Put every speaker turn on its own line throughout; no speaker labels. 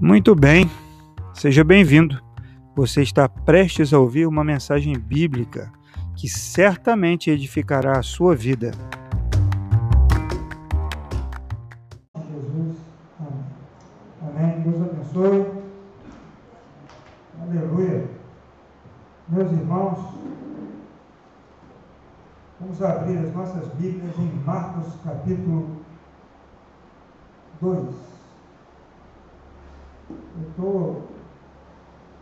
Muito bem, seja bem-vindo. Você está prestes a ouvir uma mensagem bíblica que certamente edificará a sua vida.
Jesus, amém. Deus abençoe. Aleluia. Meus irmãos, vamos abrir as nossas Bíblias em Marcos capítulo 2. Eu tô,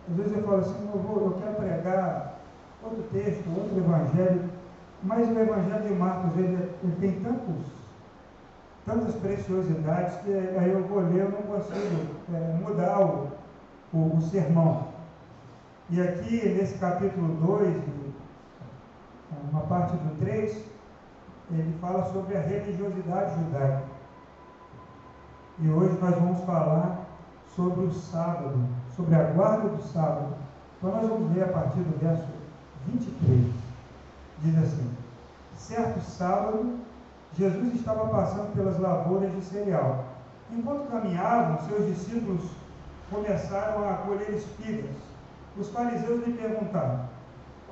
às vezes eu falo assim, eu, vou, eu quero pregar outro texto, outro evangelho, mas o evangelho de Marcos, ele, ele tem tantos, tantas preciosidades que aí eu vou ler, eu não consigo é, mudar o, o, o, sermão. E aqui, nesse capítulo 2, uma parte do 3, ele fala sobre a religiosidade judaica. E hoje nós vamos falar sobre o sábado, sobre a guarda do sábado. Então nós vamos ler a partir do verso 23. Diz assim: Certo sábado, Jesus estava passando pelas lavouras de cereal. Enquanto caminhavam, seus discípulos começaram a colher espigas. Os fariseus lhe perguntaram: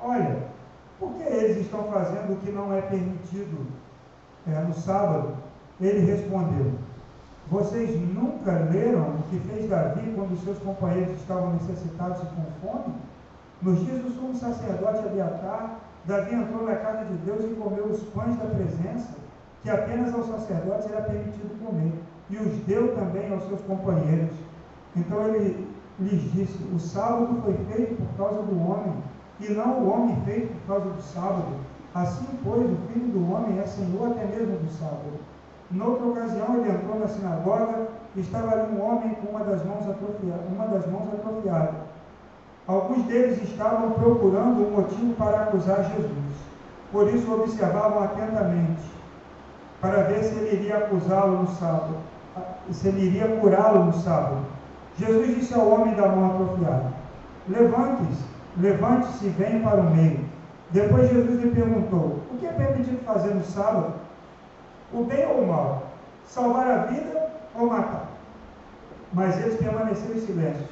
Olha, por que eles estão fazendo o que não é permitido é, no sábado? Ele respondeu: vocês nunca leram o que fez Davi quando seus companheiros estavam necessitados e com fome? Nos dias do sumo sacerdote Abiatar, Davi entrou na casa de Deus e comeu os pães da presença, que apenas aos sacerdotes era permitido comer, e os deu também aos seus companheiros. Então ele lhes disse: O sábado foi feito por causa do homem, e não o homem feito por causa do sábado. Assim, pois, o filho do homem é senhor até mesmo do sábado. Noutra ocasião, ele entrou na sinagoga e estava ali um homem com uma das mãos atrofiadas. Uma das mãos atrofiada. Alguns deles estavam procurando um motivo para acusar Jesus. Por isso observavam atentamente, para ver se ele iria acusá-lo no sábado, se ele iria curá-lo no sábado. Jesus disse ao homem da mão atrofiada: Levante-se, levante-se e venha para o meio. Depois Jesus lhe perguntou: O que é permitido fazer no sábado? O bem ou o mal, salvar a vida ou matar. Mas eles permaneceram em silêncio.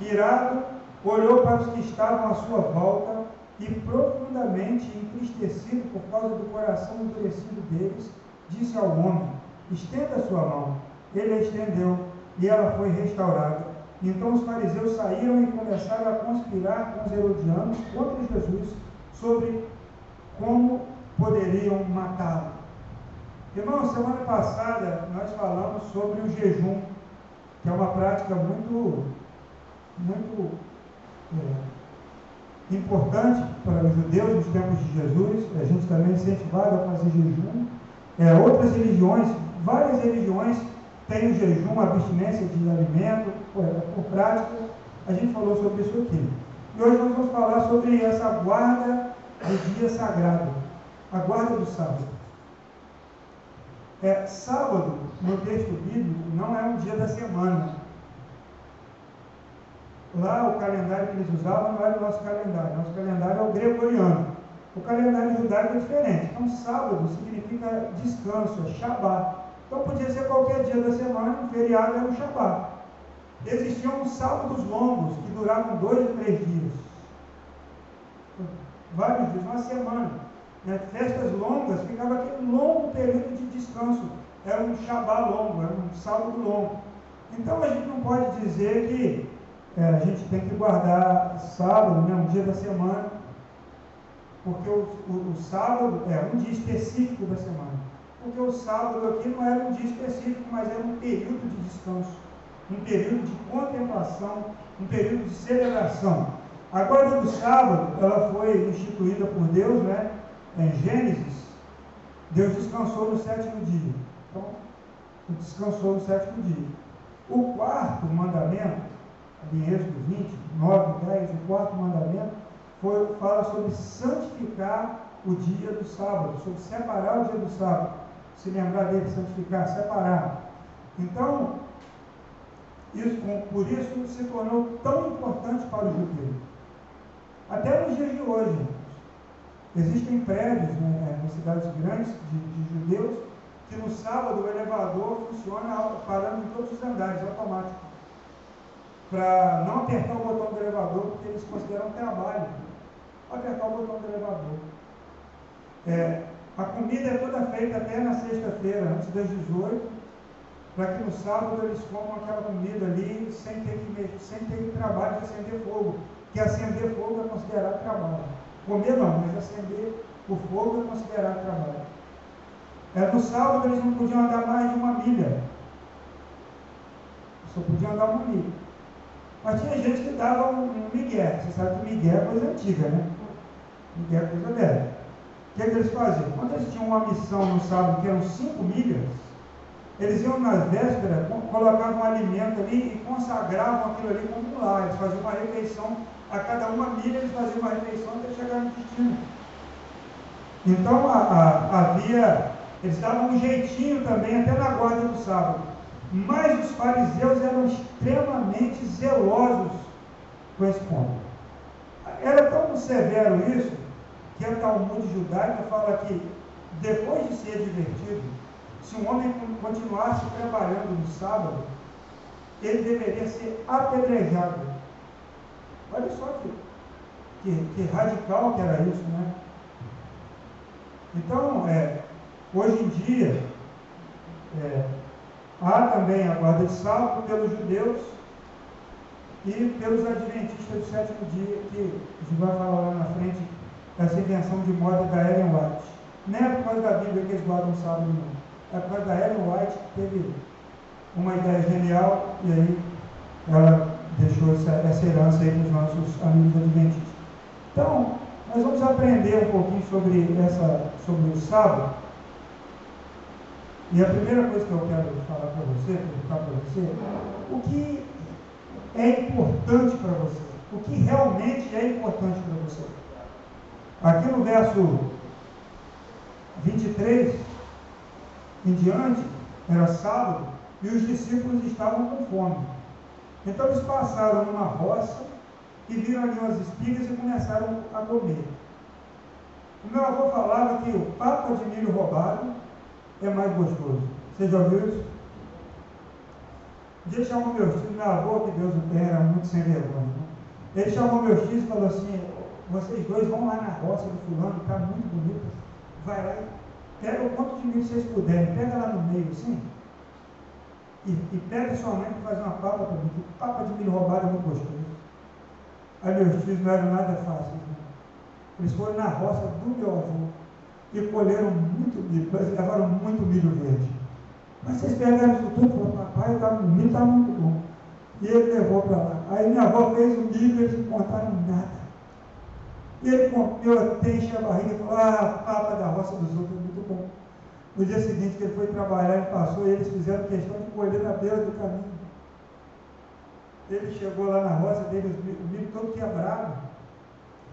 Irado, olhou para os que estavam à sua volta e, profundamente entristecido por causa do coração endurecido deles, disse ao homem: Estenda a sua mão. Ele a estendeu e ela foi restaurada. Então os fariseus saíram e começaram a conspirar com os herodianos contra Jesus sobre como poderiam matá-lo. Irmão, semana passada nós falamos sobre o jejum, que é uma prática muito, muito é, importante para os judeus nos tempos de Jesus. A gente também é incentivado a fazer jejum. É, outras religiões, várias religiões têm o jejum, a abstinência de alimento, por, por prática. A gente falou sobre isso aqui. E hoje nós vamos falar sobre essa guarda do dia sagrado, a guarda do sábado. É, sábado, no texto bíblico, não é um dia da semana. Lá, o calendário que eles usavam não era o nosso calendário. Nosso calendário é o gregoriano. O calendário judaico é diferente. Então, sábado significa descanso, é Shabbat. Então, podia ser qualquer dia da semana, um feriado era o Shabbat. Existiam sábados longos, que duravam dois ou três dias. Vários dias, uma semana né, festas longas, ficava aquele longo período de descanso. Era um Shabá longo, era um sábado longo. Então a gente não pode dizer que é, a gente tem que guardar sábado, né, um dia da semana, porque o, o, o, sábado é um dia específico da semana. Porque o sábado aqui não era um dia específico, mas era um período de descanso, um período de contemplação, um período de celebração. A guarda do sábado, ela foi instituída por Deus, né? Em Gênesis, Deus descansou no sétimo dia. Então, descansou no sétimo dia. O quarto mandamento, em Êxodo 20, 9, 10, o quarto mandamento, foi, fala sobre santificar o dia do sábado, sobre separar o dia do sábado. Se lembrar dele, santificar, separar. Então, isso, por isso se tornou tão importante para o judeu. Até nos dias de hoje, Existem prédios né, nas cidades grandes de, de, judeus que no sábado o elevador funciona parando em todos os andares, automático. para não apertar o botão do elevador, porque eles consideram trabalho. Apertar o botão do elevador. É, a comida é toda feita até na sexta-feira, antes das 18, para que no sábado eles comam aquela comida ali sem ter que, sem ter que trabalho de acender fogo. Que acender fogo é considerado trabalho. Comer não, mas acender o fogo é considerado trabalho. É, no sábado eles não podiam andar mais de uma milha. Só podiam andar uma milha. Mas tinha gente que dava um, um migué. Você sabe que migué é coisa antiga, né? Migué é coisa velha. O que, é que eles faziam? Quando eles tinham uma missão no sábado que eram cinco milhas, eles iam nas vésperas, colocavam um alimento ali e consagravam aquilo ali como lá. Eles faziam uma refeição, a cada uma milha eles faziam uma refeição até chegar no destino. Então havia, eles davam um jeitinho também até na guarda do sábado. Mas os fariseus eram extremamente zelosos com esse ponto. Era tão severo isso que a Talmud judaica fala que depois de ser divertido, se um homem continuasse trabalhando no sábado, ele deveria ser apedrejado. Olha só que, que, que radical que era isso, né? Então, é, hoje em dia, é, há também a guarda de sábado pelos judeus e pelos adventistas do sétimo dia, que a gente vai falar lá na frente, essa invenção de moda da Ellen White. Não é por causa da Bíblia que eles guardam sábado, não é por causa da Ellen White que teve uma ideia genial e aí ela deixou essa, essa herança aí para os nossos amigos adventistas. Então, nós vamos aprender um pouquinho sobre, essa, sobre o sábado. E a primeira coisa que eu quero falar para você, perguntar para você, o que é importante para você? O que realmente é importante para você? Aqui no verso 23, em diante, era sábado, e os discípulos estavam com fome. Então eles passaram numa roça e viram ali umas espigas e começaram a comer. O meu avô falava que o papa de milho roubado é mais gostoso. Você já ouviu isso? Um dia chamou meus tios, meu avô, que Deus o tenha, era muito sem vergonha. Né? Ele chamou meus tios e falou assim, vocês dois vão lá na roça do fulano, está muito bonito. Vai lá e Pega o quanto de milho vocês puderem, pega lá no meio assim, e, e pega sua mãe para fazer uma papa para mim, que papa de milho roubado é muito gostoso. Aí meus filhos não eram nada fáceis. Né? Eles foram na roça do meu avô e colheram muito milho, levaram muito milho verde. Mas vocês pegaram isso tudo e falaram, papai, o milho está muito bom. E ele levou para lá. Aí minha avó fez o milho e eles não contaram nada. E ele comeu até encher a barriga e falou, ah, papa da roça dos outros. No dia seguinte que ele foi trabalhar, ele passou e eles fizeram questão de colher na beira do caminho. Ele chegou lá na roça dele, o milho todo quebrado.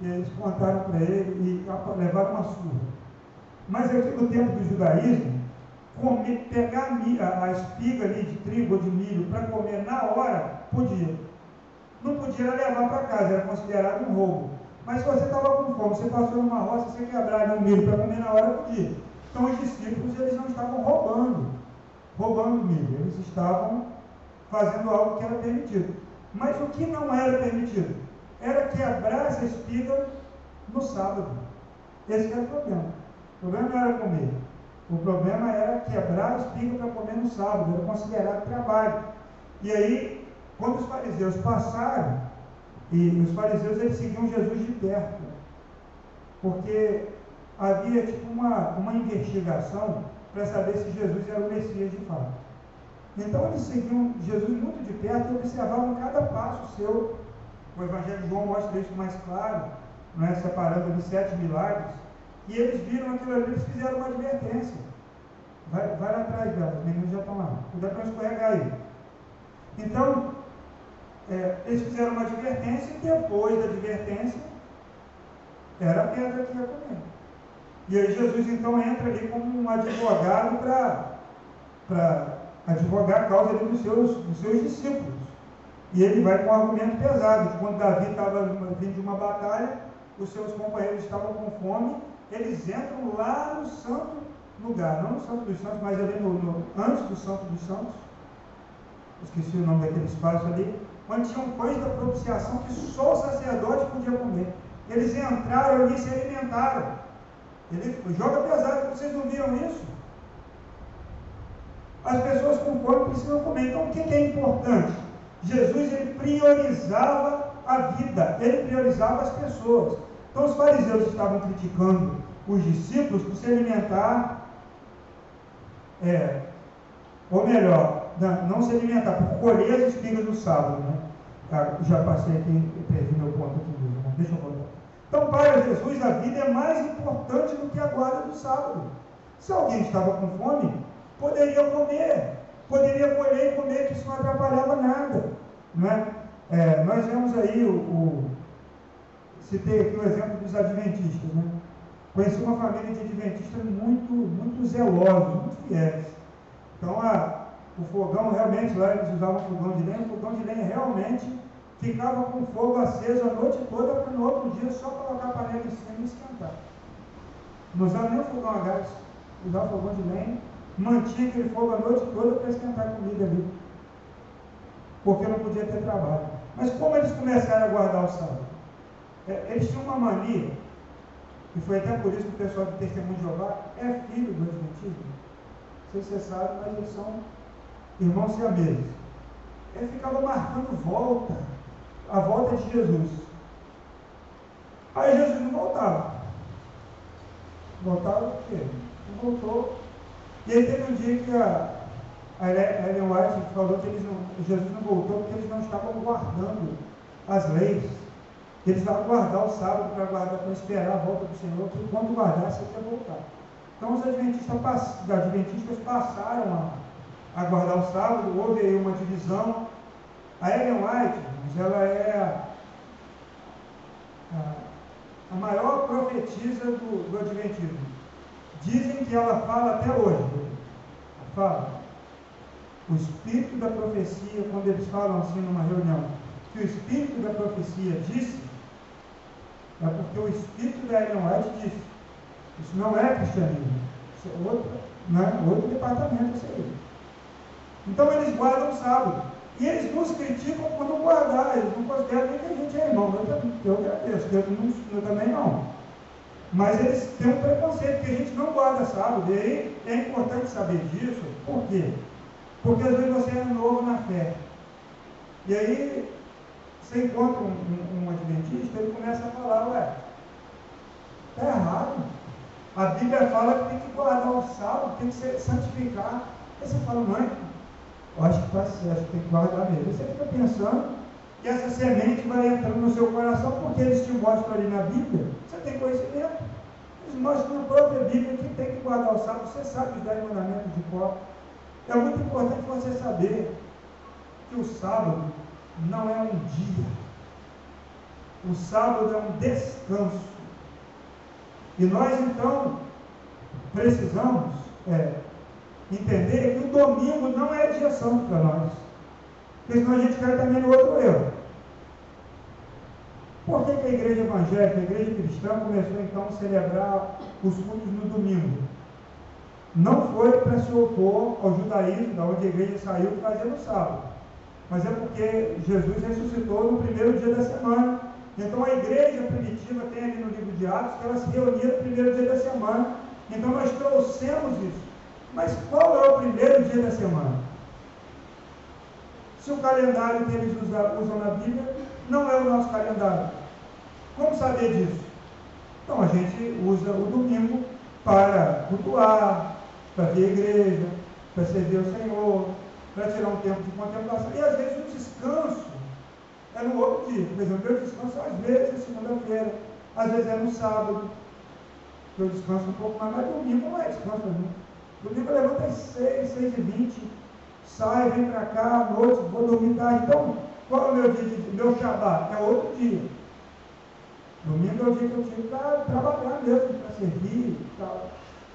E eles contaram para ele e levaram uma surra. Mas aqui no tempo do judaísmo, comer, pegar a, a espiga ali de trigo ou de milho para comer na hora, podia. Não podia levar para casa, era considerado um roubo. Mas se você estava com fome, você passou numa roça, você quebrar um milho para comer na hora, podia. Então os discípulos eles não estavam roubando, roubando milho, eles estavam fazendo algo que era permitido. Mas o que não era permitido? Era quebrar essa espiga no sábado. Esse era o problema. O problema não era comer. O problema era quebrar a espiga para comer no sábado, era considerado trabalho. E aí, quando os fariseus passaram, e os fariseus eles seguiam Jesus de perto, porque havia tipo uma, uma investigação para saber se Jesus era o Messias de fato. Então eles seguiam Jesus muito de perto e observavam cada passo seu. O Evangelho de João mostra isso mais claro, não é? separando ali sete milagres. E eles viram aquilo ali, eles fizeram uma advertência. Vai, vai lá atrás dela, os meninos já estão lá. Cuidado para escorregar aí. Então, é, eles fizeram uma advertência e depois da advertência era a pedra que ia comer. E aí Jesus então entra ali como um advogado para advogar a causa dos seus, dos seus discípulos. E ele vai com um argumento pesado, que quando Davi estava vindo de uma batalha, os seus companheiros estavam com fome, eles entram lá no santo lugar, não no santo dos santos, mas ali no, no antes do santo dos santos, esqueci o nome daquele espaço ali, onde tinham pães da propiciação que só o sacerdote podia comer. Eles entraram ali e se alimentaram. Ele joga pesado, vocês não viram isso? As pessoas com fome precisam comer. Então o que é importante? Jesus ele priorizava a vida, ele priorizava as pessoas. Então os fariseus estavam criticando os discípulos por se alimentar, é, ou melhor, não se alimentar, por colher as espigas do sábado. Né? Já passei aqui, perdi meu ponto aqui, né? deixa eu voltar. Então, para Jesus, a vida é mais importante do que a guarda do sábado. Se alguém estava com fome, poderia comer, poderia colher e comer, que isso não atrapalhava nada. Não é? É, nós vemos aí o, o, Citei aqui o exemplo dos adventistas. Né? Conheci uma família de adventistas muito, muito zelosos, muito fiéis. Então, a, o fogão realmente, lá eles usavam fogão de lenha, o fogão de lenha realmente ficava com fogo aceso a noite toda para no outro dia só colocar a panela em cima e esquentar. Não usava nem o fogão a gás, usava fogão de lenha, mantinha aquele fogo a noite toda para esquentar a comida ali. Porque não podia ter trabalho. Mas como eles começaram a guardar o sábado? É, eles tinham uma mania, e foi até por isso que o pessoal do Testemunho de Jeová é filho do Adventismo. Não sei se você sabe, mas eles são irmãos siameses. Ele ficava marcando volta a volta de Jesus. Aí Jesus não voltava. Voltava o quê? Não voltou. E aí teve um dia que a, a Ellen White falou que não, Jesus não voltou porque eles não estavam guardando as leis. Eles estavam guardar o sábado para guardar, para esperar a volta do Senhor, que quando guardasse ele ia voltar. Então os adventistas, adventistas passaram a, a guardar o sábado, houve aí uma divisão. A Ellen White, ela é a, a maior profetisa do, do Adventismo. Dizem que ela fala até hoje. Fala. O espírito da profecia, quando eles falam assim numa reunião, que o espírito da profecia disse, é porque o espírito da Ellen White disse. Isso não é cristianismo. Isso é outro, né? outro departamento isso aí. Então eles guardam o sábado. E eles nos criticam por não guardar, eles não consideram nem que a gente é irmão. Eu, eu agradeço, eu, não, eu também não. Mas eles têm um preconceito, que a gente não guarda sábado. E aí é importante saber disso. Por quê? Porque às vezes você é novo na fé. E aí você encontra um, um, um adventista, ele começa a falar, ué, está errado. A Bíblia fala que tem que guardar o sábado, tem que santificar. Aí você fala, mãe, eu acho que está certo, tem que guardar mesmo. Você fica pensando que essa semente vai entrando no seu coração porque eles te mostram ali na Bíblia. Você tem conhecimento. Eles mostram na própria Bíblia que tem que guardar o sábado. Você sabe os dez mandamentos de cor. É muito importante você saber que o sábado não é um dia. O sábado é um descanso. E nós então precisamos é, entender que o domingo não é dia santo para nós. Porque senão a gente cai também no outro erro. Por que, que a igreja evangélica, a igreja cristã, começou então a celebrar os cultos no domingo? Não foi para se opor ao judaísmo, da onde a igreja saiu fazendo sábado. Mas é porque Jesus ressuscitou no primeiro dia da semana. Então a igreja primitiva tem ali no livro de Atos que ela se reunia no primeiro dia da semana. Então nós trouxemos isso mas qual é o primeiro dia da semana? Se o calendário que eles usam, na Bíblia não é o nosso calendário. Como saber disso? Então a gente usa o domingo para cultuar, para ver a igreja, para servir o Senhor, para tirar um tempo de contemplação. E às vezes o descanso é no outro dia. Por exemplo, eu descanso às vezes segunda-feira, às vezes é no sábado. Eu descanso um pouco mais, mas domingo não é descanso para mim. Domingo levanta às 6, 6 e 20, sai, vem para cá, à noite, vou dormir tarde. Então, qual é o meu dia de meu Shabat? É outro dia. Domingo é o dia que eu tiro para trabalhar mesmo, para servir e tal.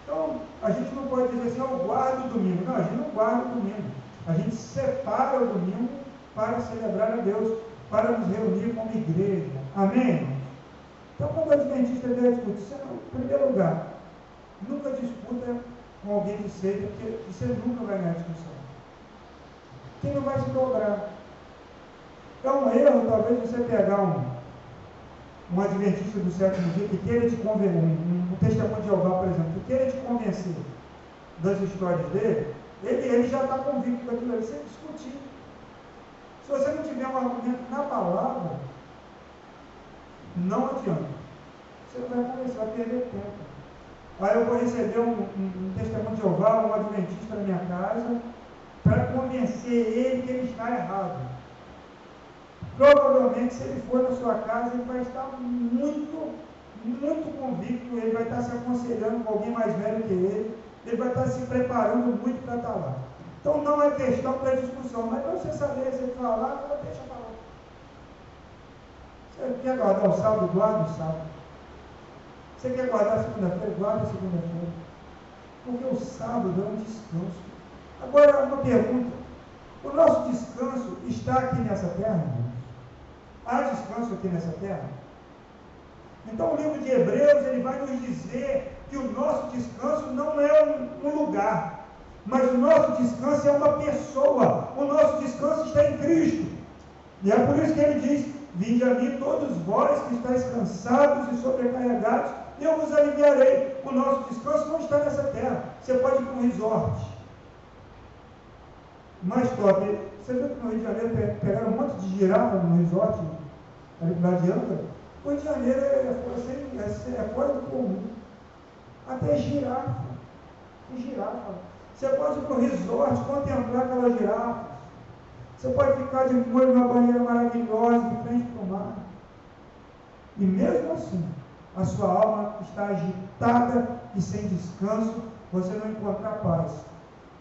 Então, a gente não pode dizer assim, eu guardo o domingo. Não, a gente não guarda o domingo. A gente separa o domingo para celebrar a Deus, para nos reunir como igreja. Amém? Então, quando o Adventista vê discutir, em primeiro lugar, nunca disputa com alguém que seja, porque você nunca vai ganhar discussão. Quem não vai se dobrar? É um erro, talvez, você pegar um, um adventista do sétimo dia que queira te convencer, um, um testemunho de Jeová, por exemplo, que queira te convencer das histórias dele, ele, ele já está convicto daquilo ali, sem discutir. Se você não tiver um argumento na palavra, não adianta. Você vai conversar, vai perder tempo. Aí eu vou receber um, um, um testemunho de Jeová, um adventista na minha casa, para convencer ele que ele está errado. Provavelmente, se ele for na sua casa, ele vai estar muito, muito convicto, ele vai estar se aconselhando com alguém mais velho que ele, ele vai estar se preparando muito para estar lá. Então não é questão para discussão, mas para você saber, você falar, deixa falar. Você quer guardar o sábado, guarda o sábado. Você quer guardar segunda-feira, guarda segunda-feira. Porque o sábado é um descanso. Agora, uma pergunta. O nosso descanso está aqui nessa terra? Há descanso aqui nessa terra? Então o livro de Hebreus ele vai nos dizer que o nosso descanso não é um, um lugar, mas o nosso descanso é uma pessoa. O nosso descanso está em Cristo. E é por isso que ele diz: Vinde a mim todos vós que estáis cansados e sobrecarregados, eu vos aliviarei. O nosso descanso não está nessa terra. Você pode ir para um resort. Mais top. Você viu que no Rio de Janeiro pegaram um monte de girafa no resort, de Angra? O Rio de Janeiro é, é, é, fora do comum. Até girafa. Tem girafa. Você pode ir para o resort contemplar aquelas girafas. Você pode ficar de molho numa banheira maravilhosa, de frente para o mar. E mesmo assim, a sua alma está agitada e sem descanso, você não encontra paz.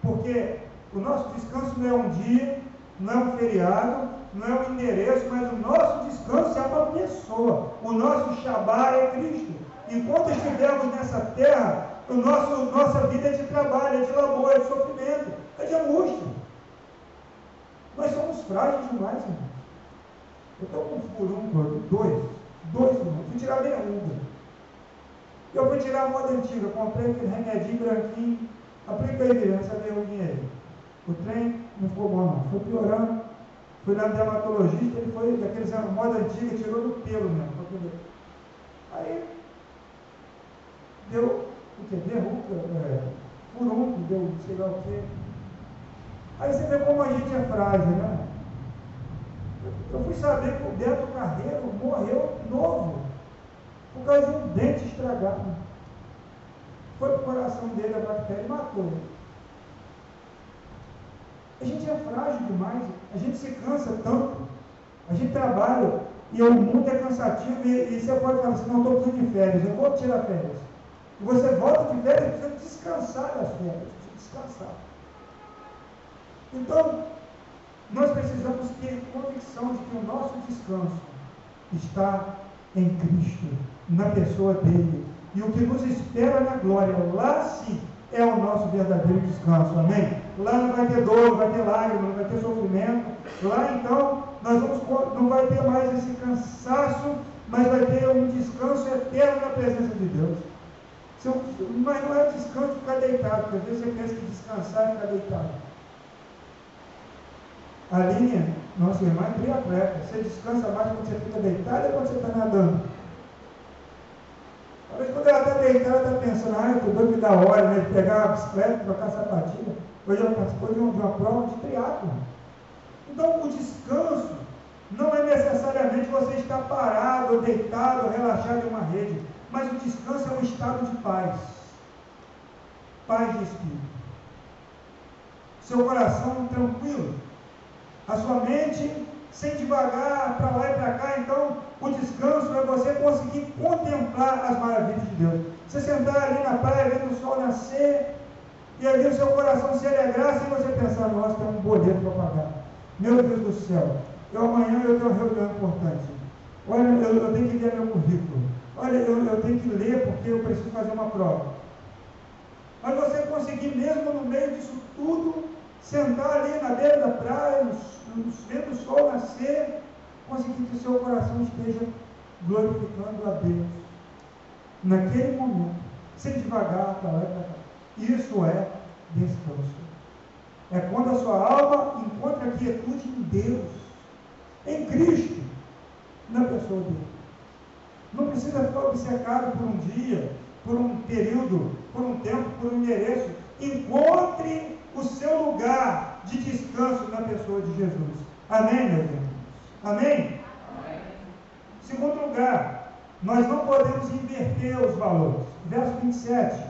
Porque o nosso descanso não é um dia, não é um feriado, não é um endereço, mas o nosso descanso é uma pessoa. O nosso Shabá é Cristo. Enquanto estivermos nessa terra, o nosso, nossa vida é de trabalho, é de labor, é de sofrimento, é de angústia. Nós somos frágeis demais, irmãos. Eu estou com um furúnculo, dois, dois irmãos. Fui tirar bem a ruga. Eu fui tirar a moda antiga, comprei aquele remedinho branquinho, apliquei ele, essa veio o dinheiro. O trem não ficou bom não, foi piorando. Fui na dermatologista, ele foi daqueles moda antiga, tirou do pelo mesmo. Aí deu o que? Derruba, é, furúnculo, deu sei lá o que. Aí você vê como a gente é frágil, né? Eu fui saber que o Beto Carreiro morreu novo, causa de um dente estragado. Foi para o coração dele a bactéria e matou ele. A gente é frágil demais, a gente se cansa tanto, a gente trabalha e o mundo é cansativo e, e você pode falar assim, não estou precisando de férias, eu vou tirar férias. E você volta de férias precisa descansar das férias, descansar. Então, nós precisamos ter convicção de que o nosso descanso está em Cristo, na pessoa dele. E o que nos espera na glória, lá sim, é o nosso verdadeiro descanso. Amém? Lá não vai ter dor, não vai ter lágrimas, não vai ter sofrimento. Lá então, nós vamos, não vai ter mais esse cansaço, mas vai ter um descanso eterno na presença de Deus. Mas não é descanso ficar deitado, porque às vezes você pensa que descansar é ficar deitado. A linha, nossa irmã é triatleta. Você descansa mais quando você fica deitado ou quando você está nadando? Talvez quando ela está deitada, ela está pensando, ah, eu doido me dar hora, né? De pegar a bicicleta, trocar a sapatilha. Hoje ela participou de uma, de uma prova de triatlo. Então, o descanso não é necessariamente você estar parado, ou deitado, ou relaxado em uma rede. Mas o descanso é um estado de paz. Paz de espírito. Seu coração tranquilo a sua mente sem devagar para lá e para cá. Então, o descanso é você conseguir contemplar as maravilhas de Deus. Você sentar ali na praia, vendo o sol nascer, e ali o seu coração se alegrar, sem você pensar, nossa, tem um boleto para pagar. Meu Deus do céu, eu amanhã eu tenho uma reunião importante. Olha, eu, eu tenho que ver meu currículo. Olha, eu, eu tenho que ler porque eu preciso fazer uma prova. Mas você conseguir, mesmo no meio disso tudo, sentar ali na beira da praia, vendo o sol nascer, conseguir que o seu coração esteja glorificando a Deus. Naquele momento, sem devagar para lá e para cá. Isso é descanso. É quando a sua alma encontra quietude em Deus. em Cristo, na pessoa dele. Não precisa ficar obcecado por um dia, por um período, por um tempo, por um endereço. Encontre o seu lugar de descanso na pessoa de Jesus. Amém, meus irmãos? Amém? Amém? Segundo lugar, nós não podemos inverter os valores. Verso 27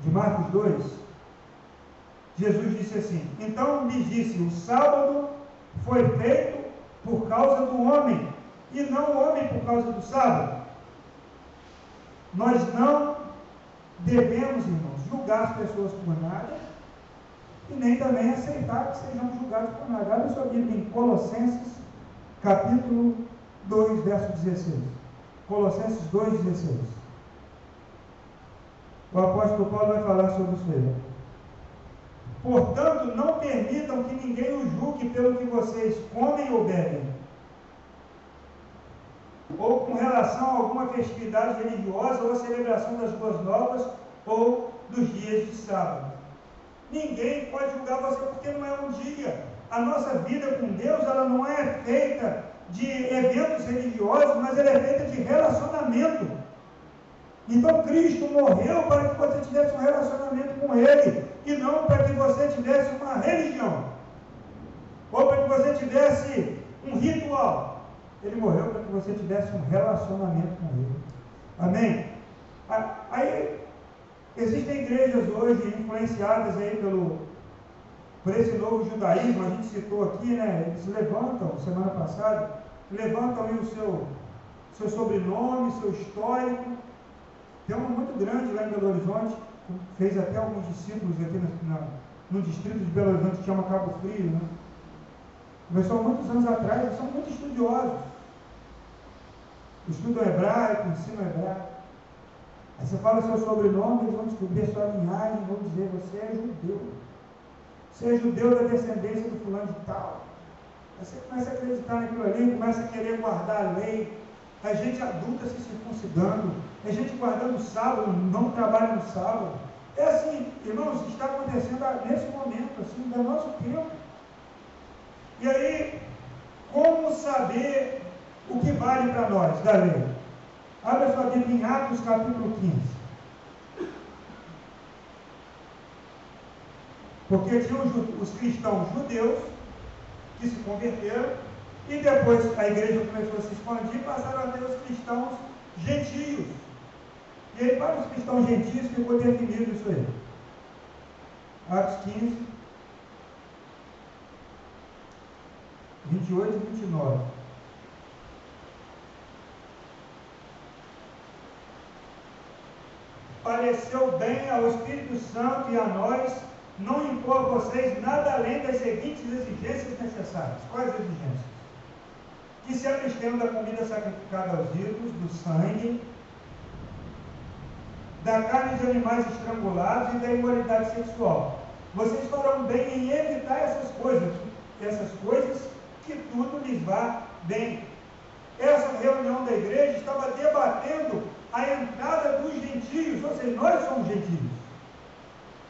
de Marcos 2. Jesus disse assim: Então lhe disse: O sábado foi feito por causa do homem, e não o homem por causa do sábado. Nós não devemos, irmãos, julgar as pessoas por nada e nem também aceitar que sejamos julgados por nada. Abra sua Bíblia em Colossenses, capítulo 2, verso 16. Colossenses 2, 16. O apóstolo Paulo vai falar sobre isso aí. Portanto, não permitam que ninguém o julgue pelo que vocês comem ou bebem, ou com relação a alguma festividade religiosa ou a celebração das boas novas ou dos dias de sábado. Ninguém pode julgar você porque não é um dia. A nossa vida com Deus, ela não é feita de eventos religiosos, mas ela é feita de relacionamento. Então Cristo morreu para que você tivesse um relacionamento com Ele e não para que você tivesse uma religião ou para que você tivesse um ritual. Ele morreu para que você tivesse um relacionamento com Ele. Amém? Aí existem igrejas hoje influenciadas aí pelo, por esse novo judaísmo, a gente citou aqui, né? Eles levantam, semana passada, levantam aí o seu, seu sobrenome, seu histórico. Tem uma muito grande lá em Belo Horizonte, fez até alguns discípulos aqui na, na, no distrito de Belo Horizonte que chama Cabo Frio, né? Começou muitos anos atrás, eles são muito estudiosos. Estudam hebraico, ensinam hebraico. Aí você fala seu sobrenome, eles vão descobrir sua linhagem, vão dizer, você é judeu. Você é judeu da descendência do fulano de tal. Aí você começa a acreditar naquilo ali, começa a querer guardar a lei. A gente adulta se circuncidando, a gente guardando sábado, não trabalha no sábado. É assim, irmãos, está acontecendo nesse momento, assim, do nosso tempo. E aí, como saber o que vale para nós da lei? Abra sua Bíblia em Atos capítulo 15. Porque tinham os cristãos judeus que se converteram e depois a igreja começou a se expandir e passaram a ter os cristãos gentios. E aí, para os cristãos gentios, ficou definido isso aí. Atos 15, 28 e 29. Pareceu bem ao Espírito Santo e a nós não impor a vocês nada além das seguintes exigências necessárias. Quais exigências? Que se abstenham da comida sacrificada aos ídolos, do sangue, da carne de animais estrangulados e da imoralidade sexual. Vocês farão bem em evitar essas coisas, essas coisas que tudo lhes vá bem. Essa reunião da igreja estava debatendo a entrada dos gentios, ou seja, nós somos gentios.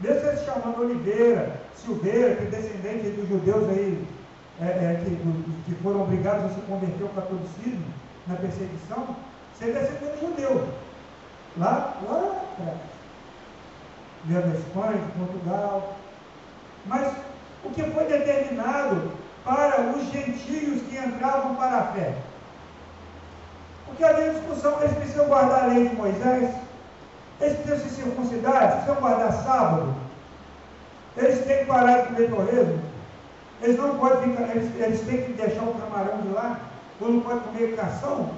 Mesmo se chamando Oliveira, Silveira, que é descendente dos judeus aí, é, é, que, que, foram obrigados a se converter ao catolicismo na perseguição, você é descendente judeu. Lá, lá atrás. Veio da Espanha, de Portugal. Mas o que foi determinado para os gentios que entravam para a fé? Porque havia discussão, eles precisam guardar a lei de Moisés, eles precisam se circuncidar, precisam guardar sábado, eles têm que parar de comer torresmo, eles não podem ficar, eles, eles têm que deixar o camarão de lá, ou não podem comer cação.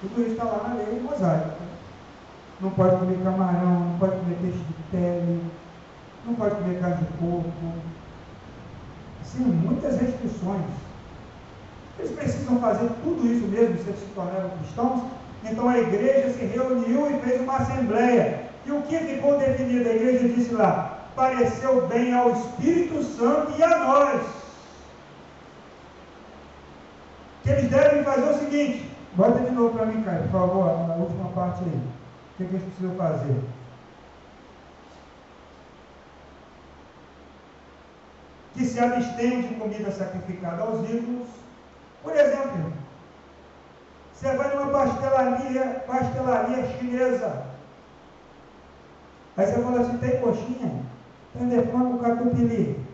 Tudo isso está lá na lei mosaica. Não pode comer camarão, não pode comer peixe de pele, não pode comer carne de porco. Assim, muitas restrições. Eles precisam fazer tudo isso mesmo se eles se tornaram cristãos. Então a igreja se reuniu e fez uma assembleia. E o que ficou definido? A igreja disse lá: pareceu bem ao Espírito Santo e a nós. Que eles devem fazer o seguinte: bota de novo para mim, Caio, por favor, a última parte aí. O que, que eles precisam fazer? que se abstêm de comida sacrificada aos ídolos. Por exemplo, você vai numa pastelaria, pastelaria chinesa. Aí você fala assim, tem coxinha? Tem de catupiry.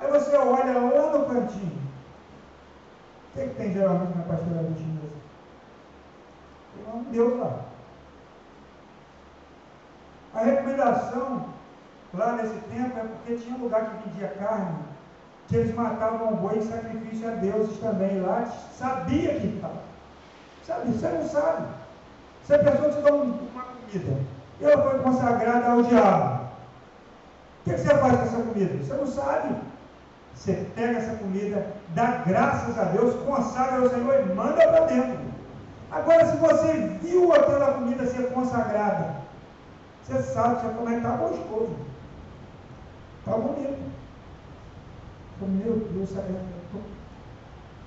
Aí você olha lá no cantinho. O que, que tem geralmente na pastelaria chinesa? Tem um Deus lá. A recomendação lá nesse tempo é porque tinha um lugar que vendia carne, que eles matavam o boi em sacrifício a deuses também lá, sabia que estava. Sabe, você não sabe. Se a pessoa te dá uma comida ela foi consagrada ao diabo, o que, você faz com essa comida? Você não sabe. Você pega essa comida, dá graças a Deus, consagra ao Senhor e manda para dentro. Agora, se você viu aquela comida ser consagrada, você sabe como é que está gostoso. Está bonito. Meu Deus?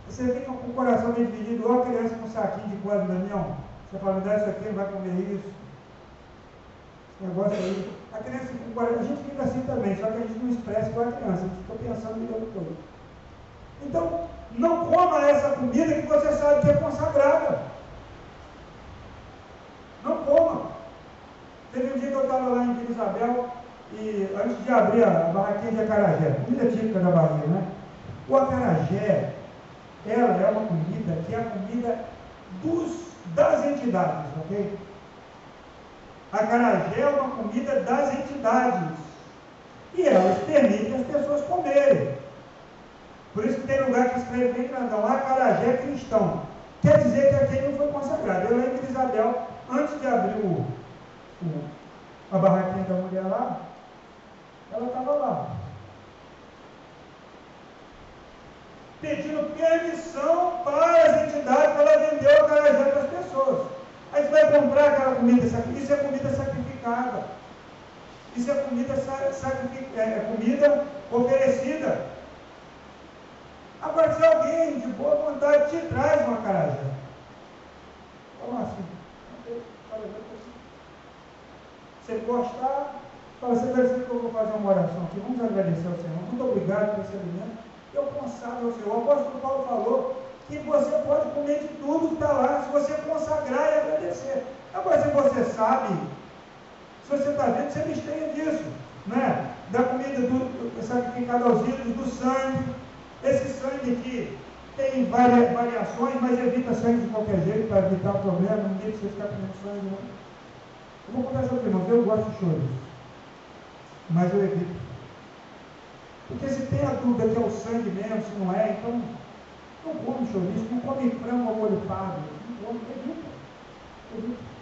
Você com o coração dividido, igual a criança com um saquinho de coisa no caminhão. Você fala, me dá isso aqui, não vai comer isso. Esse negócio aí. A criança com coração, a gente fica assim também, só que a gente não expressa igual a criança, a gente fica pensando no tempo todo. Então, não coma essa comida que você sabe que é consagrada. Não coma. Teve um dia que eu estava lá em Vila Isabel e antes de abrir a barraquinha de acarajé, comida típica da Bahia, né? O acarajé, ela é uma comida que é a comida dos, das entidades, ok? A carajé é uma comida das entidades. E elas permitem as pessoas comerem. Por isso que tem lugar que escreve bem grandão, acarajé cristão. Quer dizer que aquele não foi consagrado. Eu lembro de Isabel, antes de abrir o, o, a barraquinha da mulher lá, ela estava lá. pedindo permissão para as entidades para ela vender o acarajé para as pessoas. Aí você vai comprar aquela comida, isso é comida sacrificada. Isso é comida, sacrific, é, é comida oferecida. Agora, se alguém de boa vontade te traz uma acarajé, como assim? Você gostar, fala, que eu vou fazer uma oração aqui. Vamos agradecer ao Senhor. Muito obrigado por esse alimento eu consagro ao Senhor. O apóstolo Paulo falou que você pode comer de tudo que está lá, se você consagrar e agradecer. Agora, se você sabe, se você está vendo, você abstenha disso, né? Da comida do, sacrificada aos ídolos, do sangue. Esse sangue aqui tem várias variações, mas evita sangue de qualquer jeito para evitar o problema, deixa você ficar comendo sangue. Não. Eu vou contar essa irmão, eu gosto de choros, mas eu evito. Porque se tem a dúvida que é o sangue mesmo, se não é, então não come chouriço, não come frango ao molho pardo, não come, evita. evita.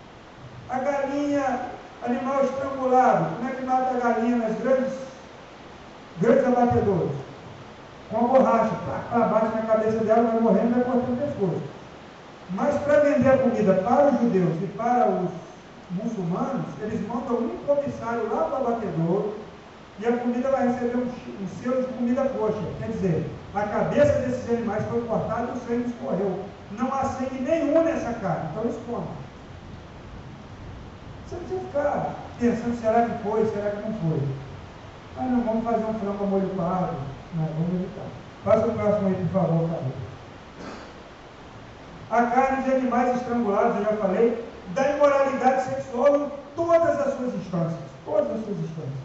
A galinha, animal estrangulado, como é que mata a galinha nas grandes, grandes abatedores? Com a borracha, para bate na cabeça dela, vai morrendo, vai cortando o pescoço. Mas para vender a comida para os judeus e para os muçulmanos, eles mandam um comissário lá para o abatedor, e a comida vai receber um, um selo de comida coxa. Quer dizer, a cabeça desses animais foi cortada e o sangue escorreu. Não há sangue nenhum nessa carne, então eles comem. Você precisa ficar pensando, será que foi, será que não foi? Mas não vamos fazer um frango a molho pardo. Não, vamos evitar. Passa o próximo aí, por favor, Carlos. A carne de animais estrangulados, eu já falei, da imoralidade sexual em todas as suas instâncias. Todas as suas instâncias.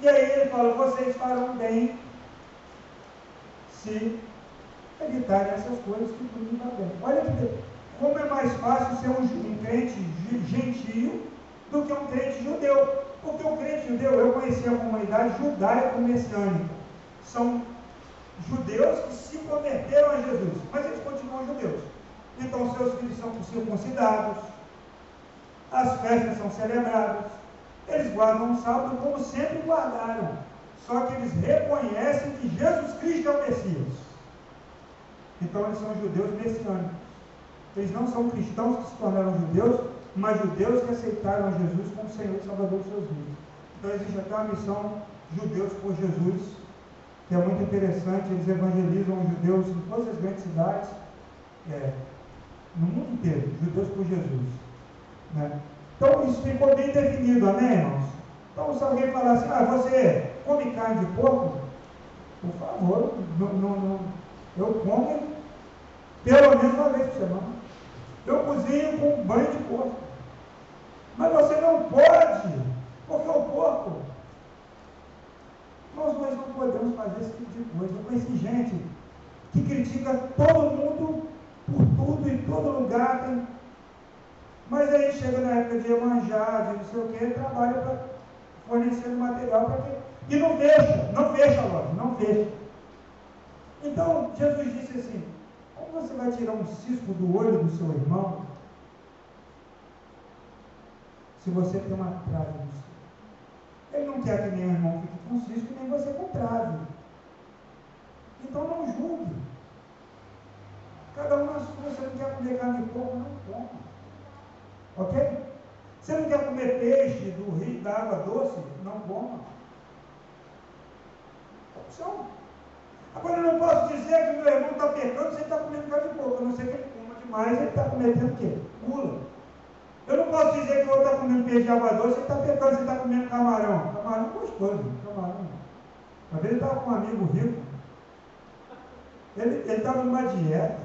E aí ele fala, vocês farão bem se evitarem essas coisas que tudo está bem. Olha como é mais fácil ser um, um crente gentio do que um crente judeu. Porque o crente judeu, eu conheci a comunidade judaico-messiânica. São judeus que se converteram a Jesus, mas eles continuam judeus. Então seus filhos são circuncidados, as festas são celebradas, eles guardam o sábado como sempre guardaram. Só que eles reconhecem que Jesus Cristo é o Messias. Então eles são judeus messiânicos. Eles não são cristãos que se tornaram judeus, mas judeus que aceitaram Jesus como Senhor e Salvador dos seus vidas. Então existe até a missão Judeus por Jesus, que é muito interessante. Eles evangelizam os judeus em todas as grandes cidades, é, no mundo inteiro, judeus por Jesus. Né? Então isso ficou bem definido, amém, irmãos? Então se alguém falar assim, ah, você come carne de porco, Por favor, não, não, não, eu como pelo menos uma vez por semana. Eu cozinho com banho de porco. Mas você não pode, porque o porco. Nós, nós não podemos fazer esse tipo de coisa. Eu conheci gente que critica todo mundo por tudo, em todo lugar. Tem... Mas aí chega na época de emanjar, de não sei o que, trabalha para fornecer material para quê? E não fecha, não fecha a loja, não fecha. Então, Jesus disse assim: como você vai tirar um cisco do olho do seu irmão se você tem uma trave no seu? Ele não quer que nem o irmão fique com cisco, nem você com trave. Então não julgue. Cada um na você não quer comer carne de porco, não coma. Ok? Você não quer comer peixe do rio, da água doce? Não coma. Opção. Agora eu não posso dizer que meu irmão está pecando, você está comendo carne de porco. A não ser que ele coma demais, ele está cometendo o quê? Gula. Eu não posso dizer que outro está comendo peixe de água doce, você está pecando, você está comendo camarão. Camarão gostoso, camarão. Uma vez eu estava com um amigo rico, ele estava numa dieta,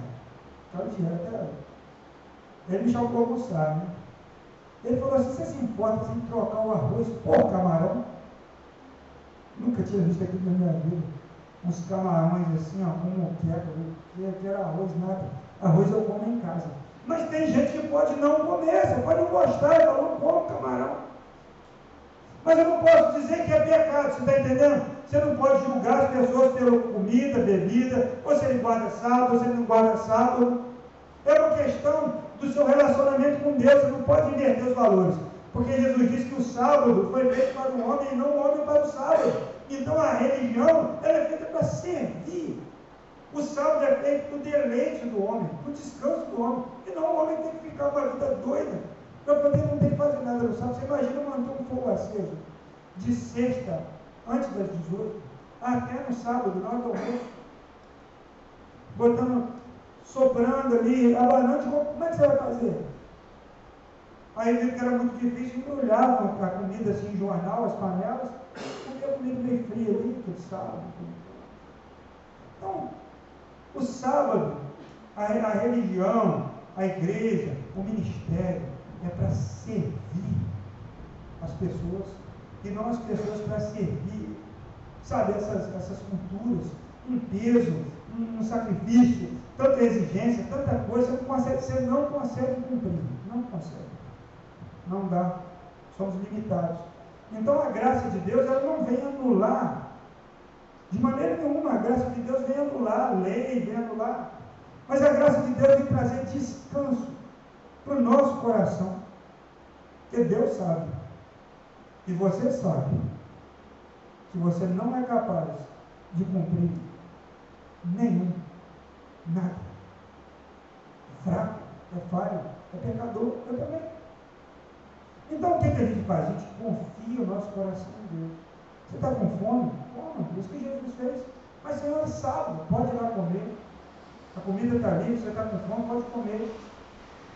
aquela dieta, ele me chamou para almoçar, né? Ele falou assim, você se importa em trocar o arroz por camarão? Nunca tinha visto aquilo na minha vida. Uns camarões assim, ó, com moqueca, que era arroz, nada. Arroz eu como em casa. Mas tem gente que pode não comer, você pode não gostar, eu não como camarão. Mas eu não posso dizer que é pecado, você está entendendo? Você não pode julgar as pessoas pela comida, bebida, ou se ele guarda sábado, ou se ele não guarda sábado. É uma questão do seu relacionamento com Deus, você não pode inverter os valores. Porque Jesus disse que o sábado foi feito para o homem e não o homem para o sábado. Então a religião ela é feita para servir. O sábado é feito para o deleite do homem, para o descanso do homem. E não o homem tem que ficar uma vida doida para poder não ter que fazer nada no sábado. Você imagina manter um fogo aceso de sexta, antes das 18, até no sábado, na hora do almoço, botando, soprando ali, abanando, como é que você vai fazer? Aí viu que era muito difícil, embrulhava a comida assim jornal, as panelas, comia comida meio fria ali, aquele sábado. Então, o sábado, a, a religião, a igreja, o ministério é para servir as pessoas e não as pessoas para servir, sabe, essas, essas culturas, um peso, um, um sacrifício, tanta exigência, tanta coisa, não consegue, você não consegue cumprir, não consegue, não dá, somos limitados. Então a graça de Deus ela não vem anular de maneira nenhuma, a graça de Deus vem anular a lei, vem anular. Mas a graça de Deus vem trazer descanso para o nosso coração. Porque Deus sabe, e você sabe, que você não é capaz de cumprir nenhum, nada. É fraco, é falho, é pecador, eu também. Então o que, que a gente faz? A gente confia o nosso coração em Deus. Você está com fome? Coma, isso que Jesus fez. Mas Senhor é sábado, pode ir lá comer. A comida está ali, você está com fome, pode comer.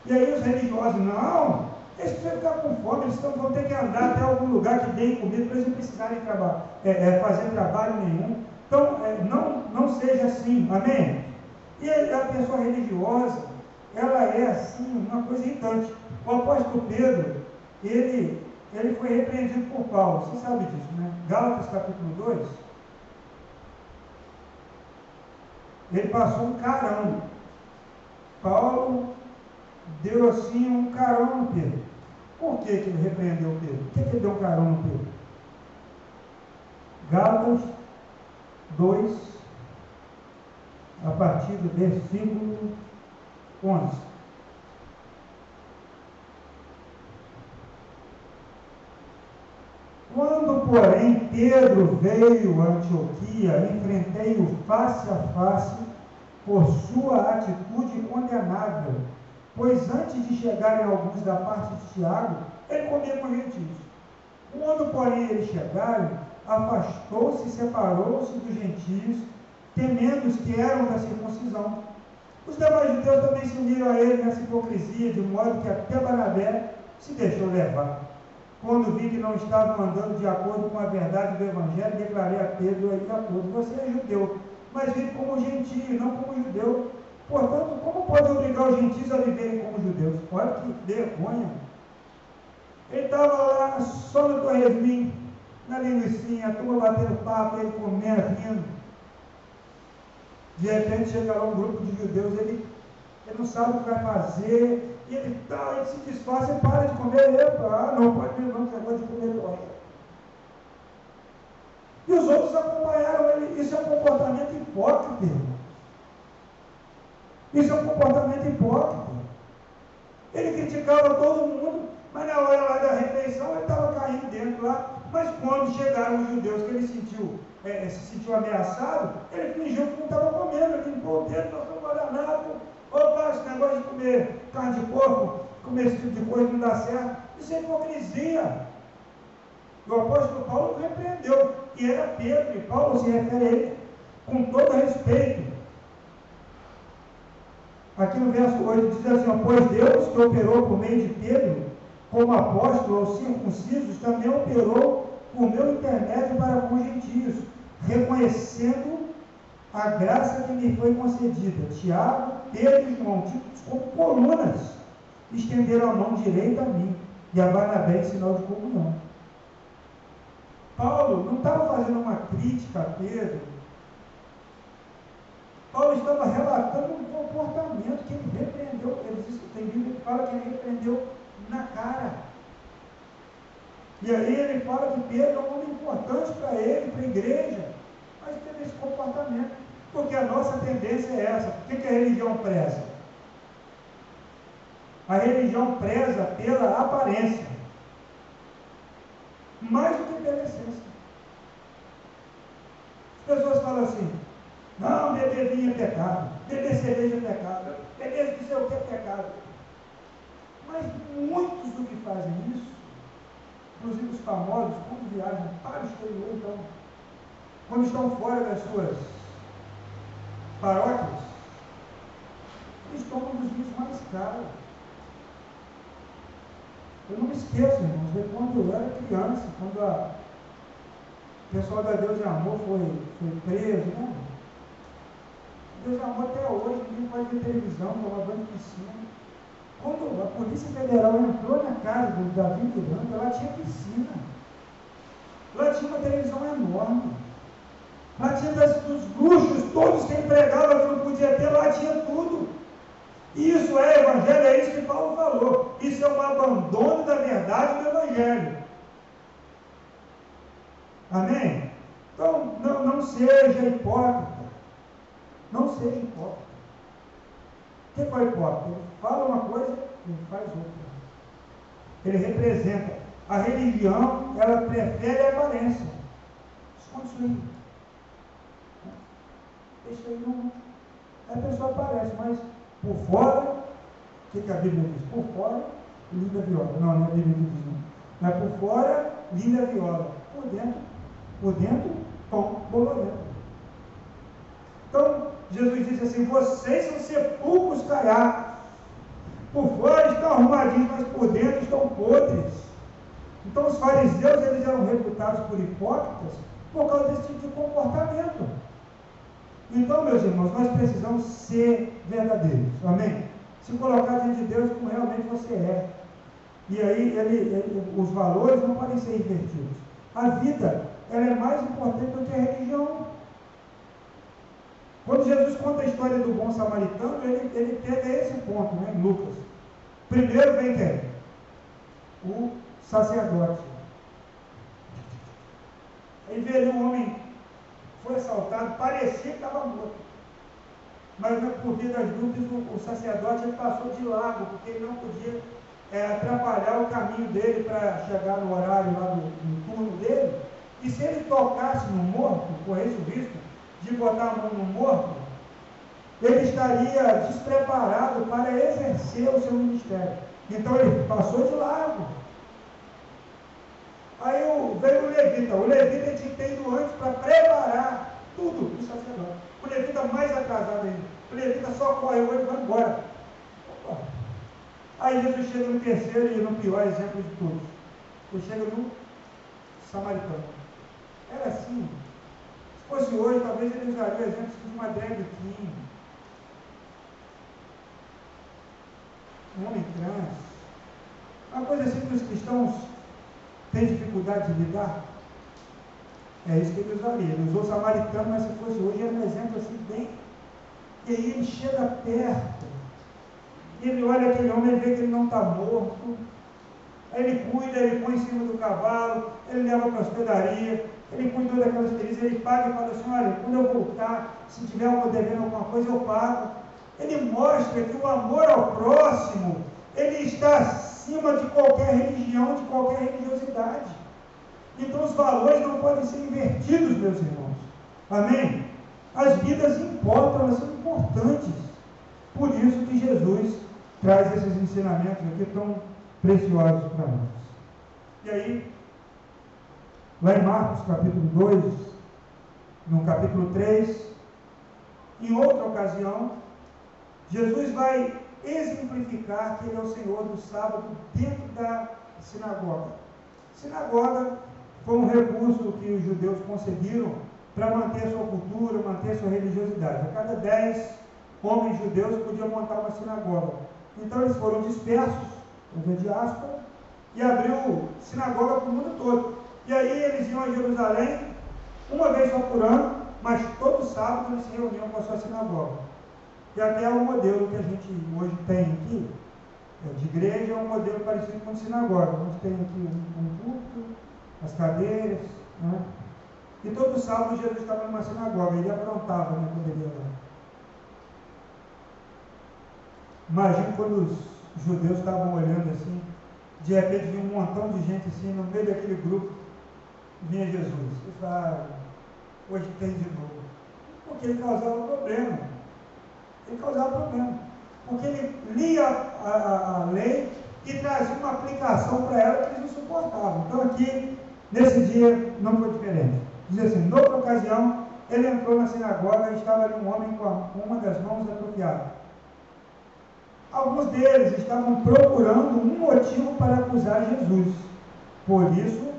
E aí os religiosos, não, eles precisam ficar com fome, eles estão, vão ter que andar até algum lugar que dê comida para eles não precisarem trabalhar, é, é, fazer trabalho nenhum. Então, é, não, não seja assim, amém? E a pessoa religiosa, ela é assim, uma coisa irritante. O apóstolo Pedro, ele ele foi repreendido por Paulo. Você sabe disso, né? Gálatas capítulo 2. Ele passou um carão. Paulo deu assim um carão no Pedro. Por que, que ele repreendeu Pedro? Por que, que ele deu um carão no Pedro? Gálatas 2, a partir do versículo 11. Quando, porém, Pedro veio a Antioquia, enfrentei-o face a face por sua atitude condenável, pois antes de chegarem alguns da parte de Tiago, ele comia com gentios. Quando, porém, eles chegaram, afastou-se e separou-se dos gentios, temendo os que eram da circuncisão. Os demais judeus também se uniram a ele nessa hipocrisia, de modo que até Barnabé se deixou levar. Quando vi que não estavam andando de acordo com a verdade do Evangelho, declarei a Pedro e a todos: Você é judeu, mas vive como gentio, não como judeu. Portanto, como pode obrigar os gentios a viverem como judeus? Olha que vergonha. Ele estava lá só no torresmin, na linguiça, a turma batendo papo, ele comendo, rindo. De repente chega lá um grupo de judeus, ele, ele não sabe o que vai fazer, e ele, tá, ele se disfarça e para de comer. Epa, ah, não pode não, você gosta de comer torta. E os outros acompanharam ele. Isso é um comportamento hipócrita, irmão. Isso é um comportamento hipócrita. Ele criticava todo mundo, mas na hora lá da refeição ele estava caindo dentro lá. Mas quando chegaram os judeus que ele sentiu, é, se sentiu ameaçado, ele fingiu que não estava comendo, ele limpou o dedo, nós estamos guardanapo. Opa, esse negócio de comer carne de porco, comer esse tipo de coisa não dá certo. Isso é hipocrisia. O apóstolo Paulo repreendeu, e era Pedro, e Paulo se refere a ele com todo respeito. Aqui no verso 8 diz assim: Pois Deus, que operou por meio de Pedro, como apóstolo aos circuncisos, também operou por meu intermédio para com os gentios, reconhecendo a graça que me foi concedida. Tiago, Pedro e João, títulos como colunas, estenderam a mão direita a mim e a Barnabé em sinal de comunhão. Paulo não estava fazendo uma crítica a Pedro. Paulo estava relatando um comportamento que ele repreendeu. Ele diz, tem Bíblia que fala que ele repreendeu na cara. E aí ele fala que Pedro é um homem importante para ele, para a igreja, mas teve esse comportamento. Porque a nossa tendência é essa. O que, que a religião preza? A religião preza pela aparência, mais do que pela essência. As pessoas falam assim: não, beber vinho é pecado, beber cerveja é pecado, beber não sei o que é pecado. Mas muitos do que fazem isso, inclusive os famosos, quando viajam para o exterior, então, quando estão fora das suas paróquias, eles tomam dos vinhos mais caros. Eu não me esqueço, irmãos, de quando eu era criança, quando a, o pessoal da Deus de Amor foi, foi preso, né? Deus de Amor até hoje, ninguém pode ver televisão, toma banho piscina. Quando a Polícia Federal entrou na casa do Davi Miranda, lá tinha piscina. Lá tinha uma televisão enorme. Lá tinha das, dos luxos todos que empregava que não podia ter, lá tinha tudo. Isso é evangelho, é isso que Paulo falou. Isso é um abandono da verdade do evangelho. Amém? Então, não, não seja hipócrita. Não seja hipócrita. O que é hipócrita? Ele fala uma coisa e faz outra. Ele representa. A religião, ela prefere a aparência. Esconde isso aí. Isso aí não. A pessoa aparece, mas por fora, o que, que a Bíblia diz? Por fora, linda viola. Não, não é a Bíblia que diz, não. Mas por fora, linda viola. Por dentro, por dentro, tom bolorento. Então, Jesus disse assim: vocês são sepulcros caiados. Por fora estão arrumadinhos, mas por dentro estão podres. Então os fariseus eles eram reputados por hipócritas por causa desse tipo de comportamento. Então, meus irmãos, nós precisamos ser verdadeiros. Amém? Se colocar diante de Deus como realmente você é. E aí ele, ele, os valores não podem ser invertidos. A vida ela é mais importante do que a religião. Quando Jesus conta a história do bom samaritano, ele, ele pega esse ponto, né, Lucas. Primeiro vem quem? O sacerdote. Ele vê ali um homem foi assaltado, parecia que estava morto. Mas por via das dúvidas, o, sacerdote ele passou de largo, porque ele não podia é, atrapalhar o caminho dele para chegar no horário lá do, do turno dele. E se ele tocasse no morto, corresse o risco de botar a mão no morto, ele estaria despreparado para exercer o seu ministério. Então ele passou de largo. Aí o, veio o levita. O levita que ter ido antes para preparar tudo para o sacerdote. O levita mais atrasado ainda. O levita só correu e vai embora. Aí Jesus chega no terceiro e no pior exemplo de todos. ele chega no samaritano. Era assim. Se fosse hoje, talvez ele usaria o exemplo de uma drag king. Um homem trans. Uma coisa assim que os cristãos têm dificuldade de lidar. É isso que ele usaria. Ele usou o samaritano, mas se fosse hoje, era um exemplo assim bem. E aí ele chega perto. Ele olha aquele homem, e vê que ele não está morto. Aí ele cuida, ele põe em cima do cavalo, ele leva para a hospedaria, ele cuidou daquelas crises, ele paga e fala assim, olha, quando eu voltar, se tiver alguma devendo alguma coisa, eu pago. Ele mostra que o amor ao próximo, ele está acima de qualquer religião, de qualquer religiosidade. Então os valores não podem ser invertidos, meus irmãos. Amém? As vidas importam, elas são importantes. Por isso que Jesus traz esses ensinamentos aqui tão preciosos para nós. E aí, lá em Marcos capítulo 2, no capítulo 3, em outra ocasião, Jesus vai exemplificar que ele é o Senhor do sábado dentro da sinagoga. Sinagoga foi um recurso que os judeus conseguiram para manter a sua cultura, manter a sua religiosidade. A cada dez homens judeus podiam montar uma sinagoga. Então eles foram dispersos, houve diáspora, e abriu sinagoga para o mundo todo. E aí eles iam a Jerusalém, uma vez só por ano, mas todo sábado eles se reuniam com a sua sinagoga. E até o modelo que a gente hoje tem aqui, é, de igreja, é um modelo parecido com sinagoga. A gente tem aqui um, um culto, as cadeiras, né? E todo sábado Jesus estava numa sinagoga, ele aprontava né, quando ele ia lá. Imagina quando os judeus estavam olhando assim, de repente vinha um montão de gente assim, no meio daquele grupo, vinha Jesus. Eles falaram, hoje tem de novo. Porque ele causava problema. Ele causava problema. Porque ele lia a, a, a lei e trazia uma aplicação para ela que eles não suportavam. Então aqui Nesse dia não foi diferente. Diz assim: noutra ocasião, ele entrou na sinagoga e estava ali um homem com, a, com uma das mãos atrofiadas. Alguns deles estavam procurando um motivo para acusar Jesus. Por isso,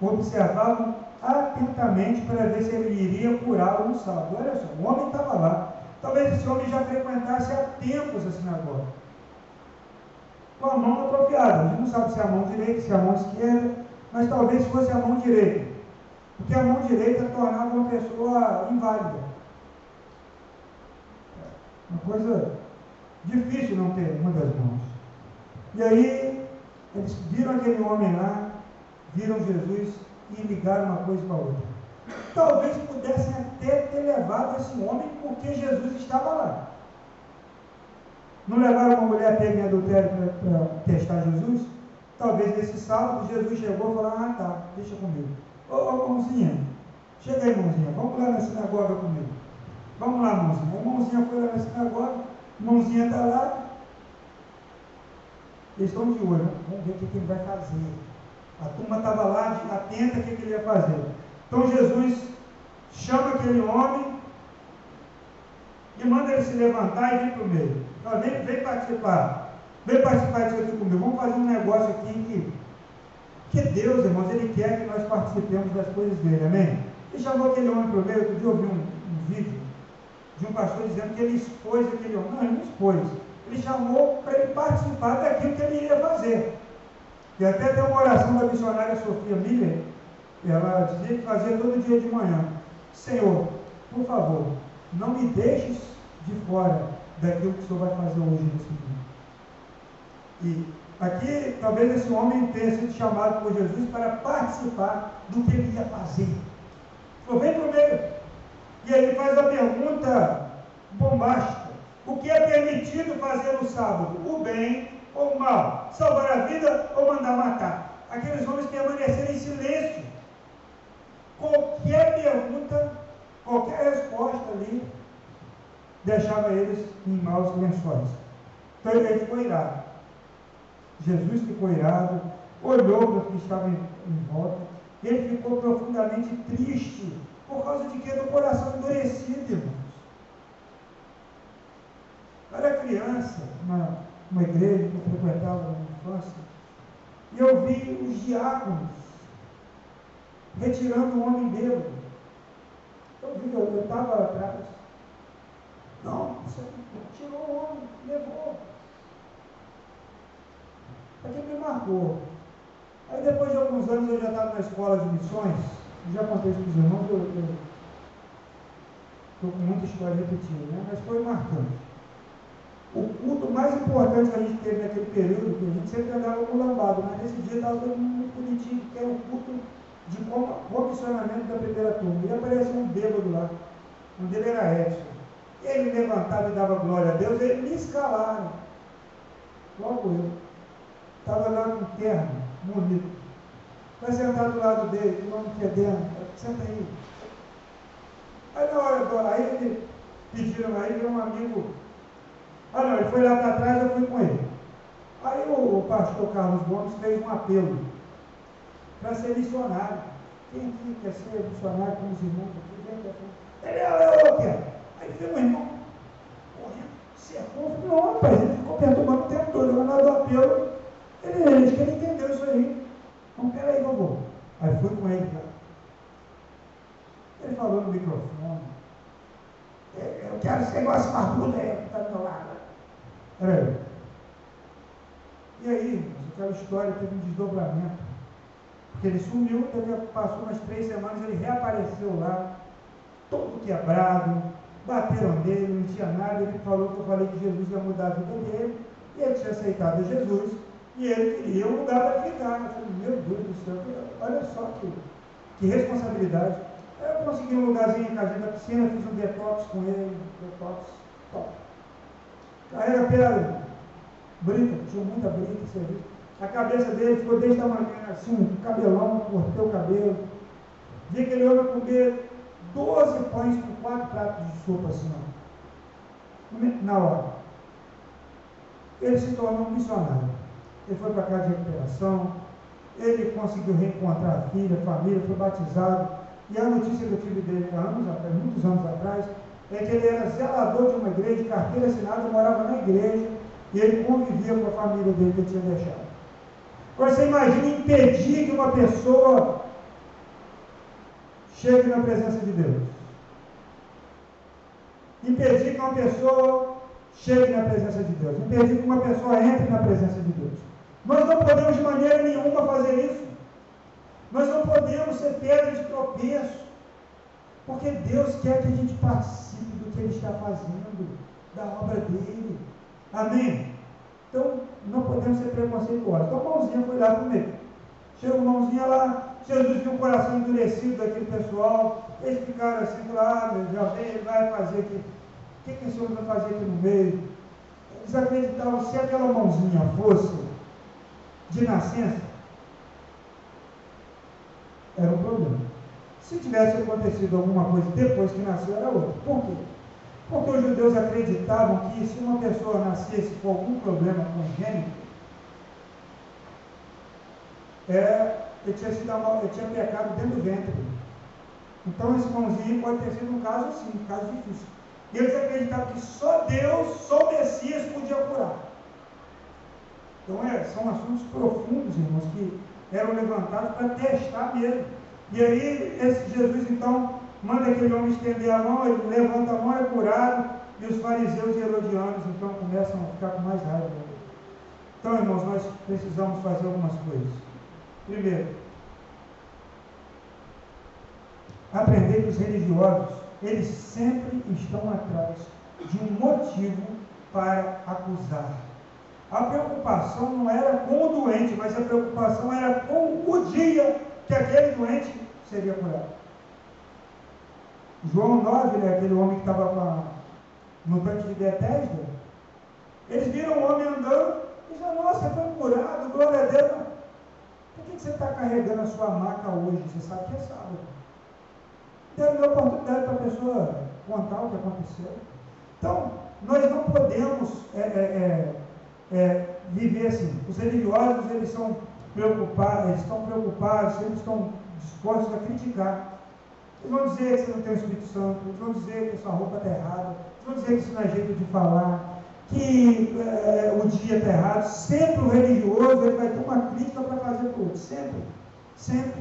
observavam atentamente para ver se ele iria curá-lo no sábado. Olha só, o homem estava lá. Talvez esse homem já frequentasse há tempos a sinagoga. Com a mão atrofiada. A gente não sabe se é a mão direita, se é a mão esquerda mas talvez fosse a mão direita, porque a mão direita tornava uma pessoa inválida. Uma coisa difícil não ter uma das mãos. E aí, eles viram aquele homem lá, viram Jesus e ligaram uma coisa para a outra. Talvez pudessem até ter levado esse homem porque Jesus estava lá. Não levaram uma mulher pega em adultério para testar Jesus? Talvez nesse sábado Jesus chegou e falou, ah tá, deixa comigo. Ô, ô mãozinha, chega aí mãozinha, vamos lá na sinagoga comigo. Vamos lá, mãozinha. A mãozinha foi lá na sinagoga, mãozinha está lá. Eles estão de olho, vamos ver o que, ele vai fazer. A turma estava lá atenta o que ele ia fazer. Então Jesus chama aquele homem e manda ele se levantar e vir para o meio. Então, vem, vem participar. Vem participar disso aqui comigo. Vamos fazer um negócio aqui que, que Deus, irmãos, Ele quer que nós participemos das coisas dele, amém? Ele chamou aquele homem para o meio, outro dia eu vi um, um, vídeo de um pastor dizendo que ele expôs aquele homem. Não, ele não expôs. Ele chamou para ele participar daquilo que ele iria fazer. E até tem uma oração da missionária Sofia Miller, ela dizia que fazia todo dia de manhã. Senhor, por favor, não me deixes de fora daquilo que o Senhor vai fazer hoje nesse dia. E aqui, talvez esse homem tenha sido chamado por Jesus para participar do que ele ia fazer. Falou, vem para o meio. E ele faz a pergunta bombástica: o que é permitido fazer no sábado? O bem ou o mal? Salvar a vida ou mandar matar? Aqueles homens permaneceram em silêncio. Qualquer pergunta, qualquer resposta ali, deixava eles em maus lençóis. Então ele ficou irado. Jesus ficou irado, olhou para o que estava em, em volta, ele ficou profundamente triste, por causa de que? Do coração endurecido, irmãos. Eu era criança, uma, uma igreja que eu frequentava na infância, E eu vi os diáconos retirando o homem bêbado. Eu vi, eu estava atrás. Não, você tirou o homem, levou. Aquilo me marcou. Aí depois de alguns anos eu já estava na escola de missões, já contei isso para os irmãos, eu estou com muita história repetida, né? mas foi marcante. O culto mais importante que a gente teve naquele período, que a gente sempre andava com lambado, mas nesse dia estava todo mundo bonitinho, que era o culto de comissionamento da primeira turma. E apareceu um bêbado lá, um dele era Edson. Ele levantava e dava glória a Deus, eles me escalaram. Logo eu. Estava lá com terno, bonito. Vai sentar do lado dele, irmão fedendo. Senta aí. Aí na hora, aí ele pediram, aí um amigo. Ah não, ele foi lá para trás, eu fui com ele. Aí o, o pastor Carlos Gomes fez um apelo para ser missionário. Quem aqui quer ser missionário com os irmãos aqui? Ele, eu, eu quero. Aí veio um irmão, correndo, cercou. Não, rapaz, ele ficou perturbando o tempo todo. Eu na do apelo, ele, ele, ele entendeu isso aí. Então, peraí, vovô. Aí fui com ele, cara. Ele falou no microfone. É, eu quero esse negócio barbudo aí que está do meu lado. Peraí. E aí, aquela história teve um desdobramento. Ele sumiu, teve, passou umas três semanas, ele reapareceu lá, todo quebrado, bateram nele, não tinha nada, ele falou que eu falei que Jesus ia mudar a vida dele, e ele tinha aceitado Jesus, e ele queria um lugar para ficar. Eu falei, meu Deus do céu, olha só que, que responsabilidade. Eu consegui um lugarzinho em casa da piscina, fiz um detox com ele, detox, top. Carrega pedra, brita, tinha muita brita, serviço. A cabeça dele ficou desse tamanho, assim, um cabelão, cortei o cabelo. Vi aquele homem comer 12 pães com quatro pratos de sopa, assim, ó. Na hora. Ele se tornou um missionário. Ele foi para a casa de recuperação, ele conseguiu reencontrar a filha, a família, foi batizado. E a notícia que eu tive dele há anos atrás, muitos anos atrás, é que ele era zelador de uma igreja, carteira assinada, morava na igreja, e ele convivia com a família dele que ele tinha deixado. Você imagina impedir que uma pessoa chegue na presença de Deus. Impedir que uma pessoa chegue na presença de Deus. Impedir que uma pessoa entre na presença de Deus. Nós não podemos de maneira nenhuma fazer isso. Nós não podemos ser pedra de tropeço. Porque Deus quer que a gente participe do que Ele está fazendo, da obra dele. Amém? Então, não podemos ser preconceituosos. Então, mãozinha foi lá comer. Chegou a mãozinha lá, Jesus viu o coração endurecido daquele pessoal. Eles ficaram assim, claro, já vem, vai fazer aqui. O que, que esse homem vai fazer aqui no meio? Eles acreditavam, se aquela mãozinha fosse de nascença, era um problema. Se tivesse acontecido alguma coisa depois que nasceu, era outra. Por quê? Porque os judeus acreditavam que se uma pessoa nascesse com algum problema congênito, é, ele, tinha sido, ele tinha pecado dentro do ventre. Então esse pãozinho pode ter sido um caso assim, um caso difícil. E eles acreditavam que só Deus, só o Messias podia curar. Então é, são assuntos profundos, irmãos, que eram levantados para testar mesmo. E aí esse Jesus então manda aquele homem estender a mão, ele levanta a mão, é curado, e os fariseus e herodianos então começam a ficar com mais raiva. Então, irmãos, nós precisamos fazer algumas coisas. Primeiro, aprender que os religiosos, eles sempre estão atrás de um motivo para acusar. A preocupação não era com o doente, mas a preocupação era com o dia que aquele doente seria curado. João 9, né, aquele homem que estava no tanque de Bethesda, eles viram o homem andando e disseram, nossa, foi curado, glória a Deus. Por que, que você está carregando a sua maca hoje? Você sabe que é sábado. Deve dar oportunidade para a pessoa contar o que aconteceu. Então, nós não podemos é, é, é, é viver assim. Os religiosos, eles são preocupados, eles estão preocupados, eles estão dispostos a criticar. Eles vão dizer que você não tem o Espírito Santo, eles vão dizer que sua roupa está errada, eles vão dizer que isso não é jeito de falar. que é, o dia está errado. Sempre o religioso ele vai ter uma crítica para fazer para o outro. Sempre. Sempre.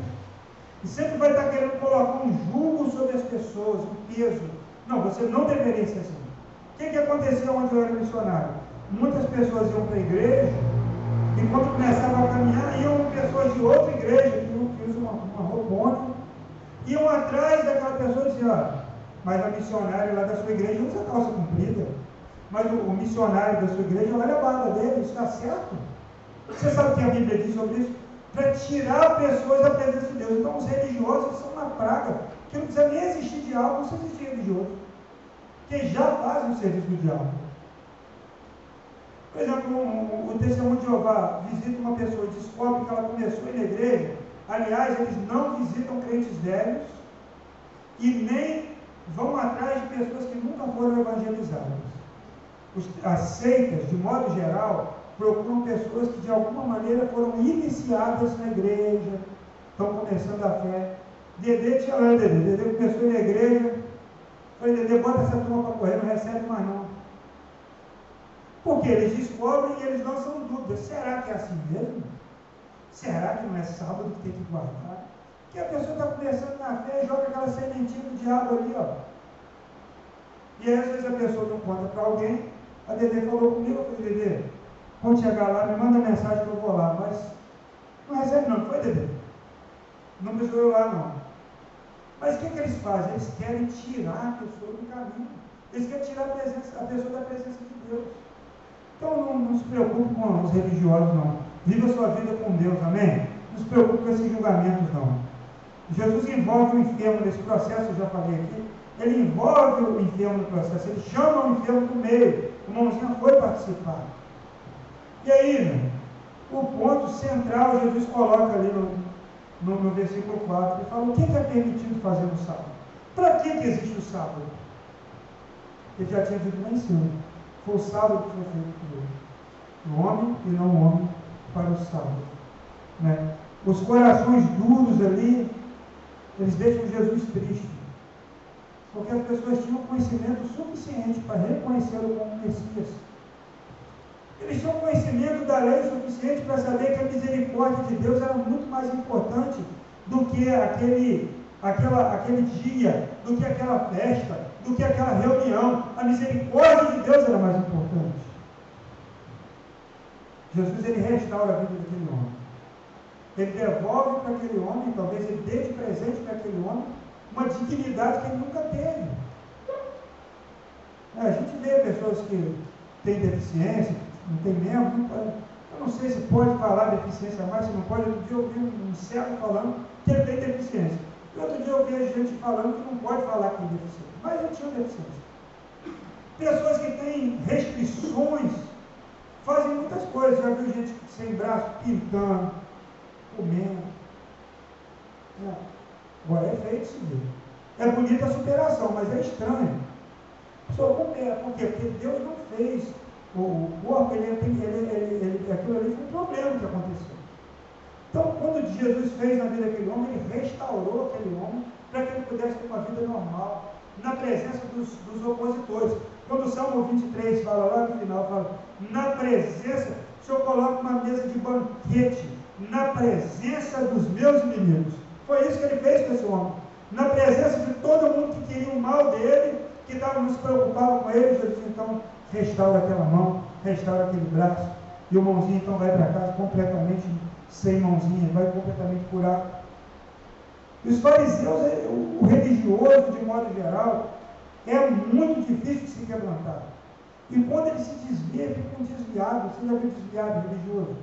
E sempre vai estar querendo colocar um jugo sobre as pessoas, um peso. Não, você não deveria ser assim. O que, que acontecia onde eu era missionário? Muitas pessoas iam para a igreja, e quando começavam a caminhar, iam pessoas de outra igreja, que usam uma, uma roupona, iam atrás daquela pessoa e diziam, ah, mas a missionária lá da sua igreja usa calça comprida. Mas o, o missionário da sua igreja olha a barba dele, está certo? Você sabe o que a Bíblia diz sobre isso? Para tirar pessoas da presença de Deus. Então os religiosos são uma praga, que não precisa nem existir diálogo, não precisa existir religioso. Que já fazem o serviço do diálogo. Por exemplo, o, o testemunho de Jeová visita uma pessoa e descobre que ela começou na igreja. Aliás, eles não visitam crentes velhos e nem vão atrás de pessoas que nunca foram evangelizadas. As seitas, de modo geral, procuram pessoas que de alguma maneira foram iniciadas na igreja, estão começando a fé. Dedê tinha lá, Dedê. Dedê começou na igreja. Falei, Dedê, bota essa turma para correr, não recebe mais não. Porque eles descobrem e eles são dúvidas. Será que é assim mesmo? Será que não é sábado que tem que guardar? Que a pessoa está começando na fé e joga aquela sementinha do diabo ali, ó. E aí, às vezes a pessoa não conta para alguém. A Dedê falou comigo, eu falei, Dedê, quando chegar lá, me manda mensagem que eu vou lá. Mas não recebe não, foi Dedê? Não precisou ir lá não. Mas o que, que eles fazem? Eles querem tirar a pessoa do caminho. Eles querem tirar a, presença, a pessoa da presença de Deus. Então não, não se preocupe com os religiosos, não. Viva sua vida com Deus, amém? Não se preocupe com esses julgamentos, não. Jesus envolve o enfermo nesse processo, eu já falei aqui. Ele envolve o enfermo no processo, ele chama o enfermo do meio. O irmãozinho foi participar. E aí, né, o ponto central Jesus coloca ali no, no, no versículo 4. Ele fala: o que é permitido fazer no sábado? Para que, que existe o sábado? Ele já tinha dito lá em cima. Foi o sábado que foi feito por ele. O homem e não o homem para o sábado. Né? Os corações duros ali, eles deixam Jesus triste. Porque as pessoas tinham conhecimento suficiente para reconhecê-lo como Messias. Eles tinham conhecimento da lei suficiente para saber que a misericórdia de Deus era muito mais importante do que aquele, aquela, aquele dia, do que aquela festa, do que aquela reunião. A misericórdia de Deus era mais importante. Jesus ele restaura a vida daquele homem. Ele devolve para aquele homem, talvez ele dê de presente para aquele homem, uma dignidade que ele nunca teve. A gente vê pessoas que têm deficiência, não tem membro, não eu não sei se pode falar deficiência mais, se não pode. Outro dia eu ouvi um cego falando que ele tem deficiência. E outro dia eu ouvi gente falando que não pode falar que tem deficiência. Mas ele tinha deficiência. Pessoas que têm restrições fazem muitas coisas. Já viu gente sem braço pintando, comendo. É. Agora é feio se ver. É bonita a superação, mas é estranho. Só coopera. Por quê? Porque Deus não fez o corpo, ele, ele, ele, ele, aquilo ali foi um problema que aconteceu. Então, quando Jesus fez na vida daquele homem, ele restaurou aquele homem para que ele pudesse ter uma vida normal, na presença dos, dos opositores. Quando o Salmo 23 fala lá no final, fala, na presença, o Senhor coloca uma mesa de banquete, na presença dos meus inimigos. Foi isso que ele fez com esse homem. Na presença de todo mundo que queria o mal dele, que estava não se preocupava com ele, Jesus então restaura aquela mão, restaura aquele braço, e o mãozinho então vai para casa completamente sem mãozinha, vai completamente curado. E os fariseus, é, o religioso, de modo geral, é muito difícil de se quebrantar. E quando ele se desvia, fica um desviado. Você já viu desviado religioso?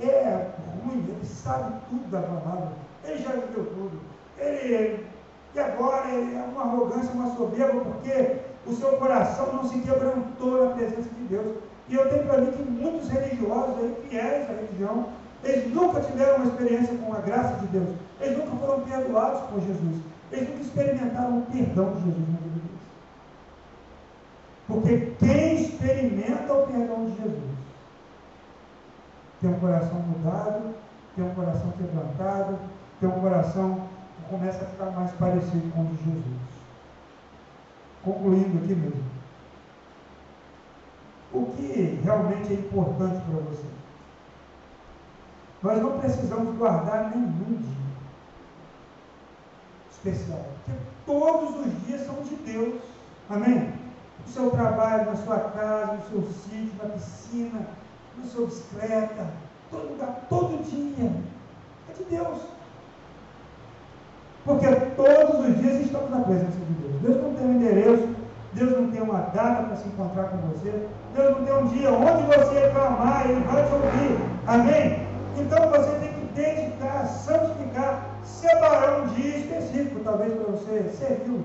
É ruim, ele sabe tudo da palavra. Ele já viveu tudo. Ele, e agora é uma arrogância, uma soberba, porque o seu coração não se quebrantou na presença de Deus. E eu tenho para mim que muitos religiosos, aí, fiéis à religião, eles nunca tiveram uma experiência com a graça de Deus. Eles nunca foram perdoados por Jesus. Eles nunca experimentaram o perdão de Jesus na vida. Porque quem experimenta o perdão de Jesus tem um coração mudado, tem um coração quebrantado, tem um coração que começa a ficar mais parecido com o de Jesus. Concluindo aqui mesmo. o que realmente é importante para você. Nós não precisamos guardar nenhum dia especial, porque todos os dias são de Deus. Amém? No seu trabalho, na sua casa, no seu sítio, na piscina, na sua bicicleta, todo lugar, todo dia. É de Deus. Porque todos os dias estamos na presença de Deus. Deus não tem um endereço, Deus não tem uma data para se encontrar com você, Deus não tem um dia onde você clamar, Ele vai te ouvir. Amém? Então você tem que dedicar, santificar, separar um dia específico, talvez para você servir,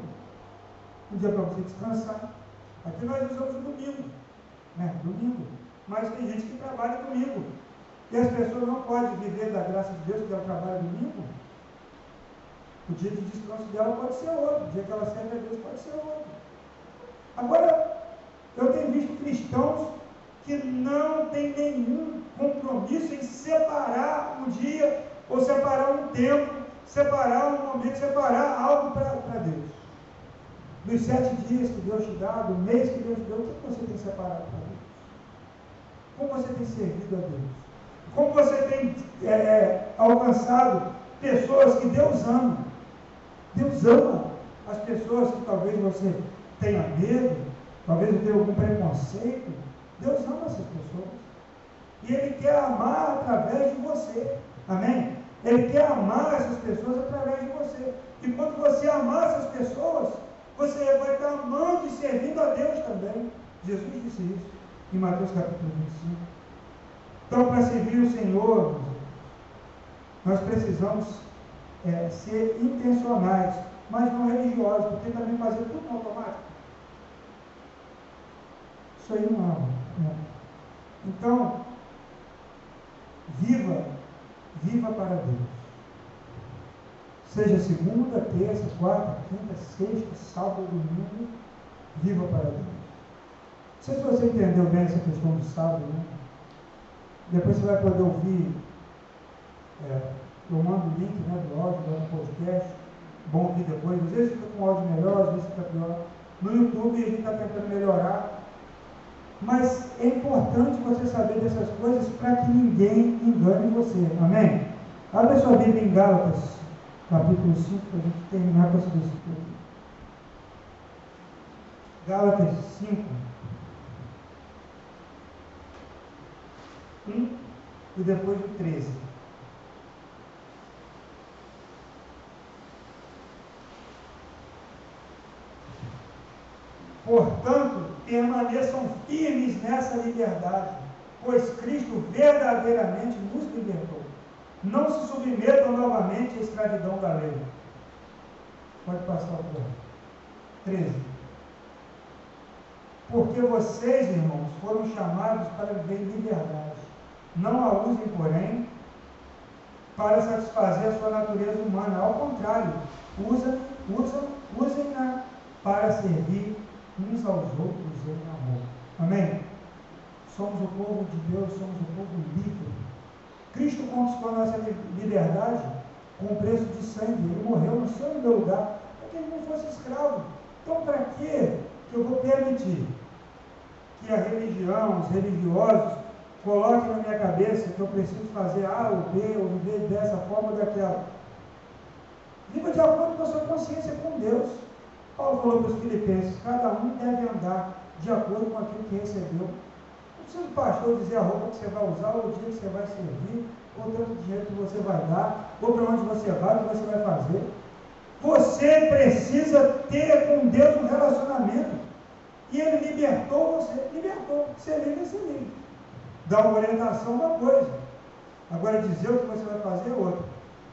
um dia para você descansar. Aqui nós usamos o domingo, né? Domingo. Mas tem gente que trabalha domingo. E as pessoas não podem viver da graça de Deus, que é o trabalho domingo. O dia de descanso dela pode ser outro, o dia que ela serve a Deus pode ser outro. Agora, eu tenho visto cristãos que não têm nenhum compromisso em separar um dia, ou separar um tempo, separar um momento, separar algo para Deus. Dos sete dias que Deus te dá, do mês que Deus te deu, o que você tem separado para Deus? Como você tem servido a Deus? Como você tem é, é, alcançado pessoas que Deus ama? Deus ama as pessoas que talvez você tenha medo, talvez tenha algum preconceito. Deus ama essas pessoas. E Ele quer amar através de você. Amém? Ele quer amar essas pessoas através de você. E quando você amar essas pessoas, você vai estar amando e servindo a Deus também. Jesus disse isso em Mateus capítulo 25. Então, para servir o Senhor, nós precisamos é, ser intencionais, mas não religiosos, porque também fazer tudo automático. Isso aí não é. Né? Então, viva, viva para Deus. Seja segunda, terça, quarta, quinta, sexta, sábado, domingo, viva para Deus. Não sei se você entendeu bem essa questão do sábado, né? Depois você vai poder ouvir é, eu mando o link né, do áudio, do podcast, bom aqui depois. Às vezes fica com áudio melhor, às vezes fica pior. No YouTube a gente está tentando melhorar. Mas é importante você saber dessas coisas para que ninguém engane você. Amém? Abre sua Bíblia em Gálatas, capítulo 5, para a gente terminar com esse versículo aqui. Gálatas 5. 1 e depois o 13. Portanto, permaneçam firmes nessa liberdade, pois Cristo verdadeiramente nos libertou. Não se submetam novamente à escravidão da lei. Pode passar o ponto. 13. Porque vocês, irmãos, foram chamados para viver em liberdade. Não a usem, porém, para satisfazer a sua natureza humana. Ao contrário, usem, usam, usem-na para servir uns aos outros em amor. Amém? Somos o povo de Deus, somos o povo livre. Cristo conquistou a nossa liberdade com o preço de sangue. Ele morreu no seu e meu lugar para que ele não fosse escravo. Então, para que eu vou permitir que a religião, os religiosos, coloquem na minha cabeça que eu preciso fazer A ou B, ou viver dessa forma ou daquela? Viva de acordo com a sua consciência com Deus. Paulo falou para os filipenses, cada um deve andar de acordo com aquilo que recebeu. Precisa o pastor dizer a roupa que você vai usar, ou o dia que você vai servir, ou tanto dinheiro que você vai dar, ou para onde você vai, o que você vai fazer. Você precisa ter com Deus um relacionamento. E Ele libertou você, libertou. Você livre, você livre. Dá uma orientação uma coisa. Agora dizer o que você vai fazer é outra.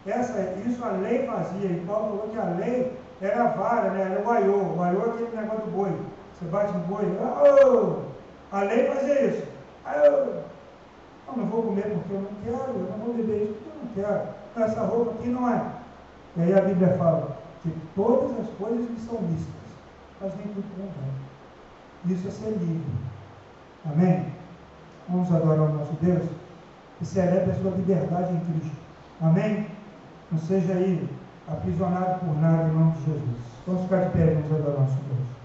Essa, isso a lei fazia, e Paulo falou que a lei era a vara, né? era o aiô. O é aquele negócio do boi. Você bate no boi, oh! A lei fazia isso. Oh! Eu não vou comer porque eu não quero, eu não vou beber isso porque eu não quero. Essa roupa aqui não é. E aí a Bíblia fala que todas as coisas que são lícitas, mas nem tudo convém. Isso é ser livre. Amém? Vamos adorar o nosso Deus e celebre a sua liberdade em Cristo. Amém? Não seja aí aprisionado por nada em nome de Jesus. Vamos ficar de pé vamos adorar nosso Deus.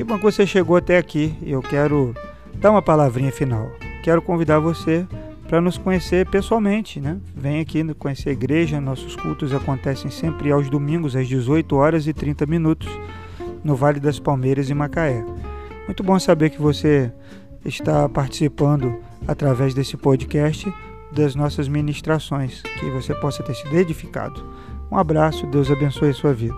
Que bom que você chegou até aqui. Eu quero dar uma palavrinha final. Quero convidar você para nos conhecer pessoalmente, né? Vem aqui conhecer a igreja, nossos cultos acontecem sempre aos domingos às 18 horas e 30 minutos no Vale das Palmeiras em Macaé. Muito bom saber que você está participando através desse podcast das nossas ministrações, que você possa ter sido edificado. Um abraço, Deus abençoe a sua vida.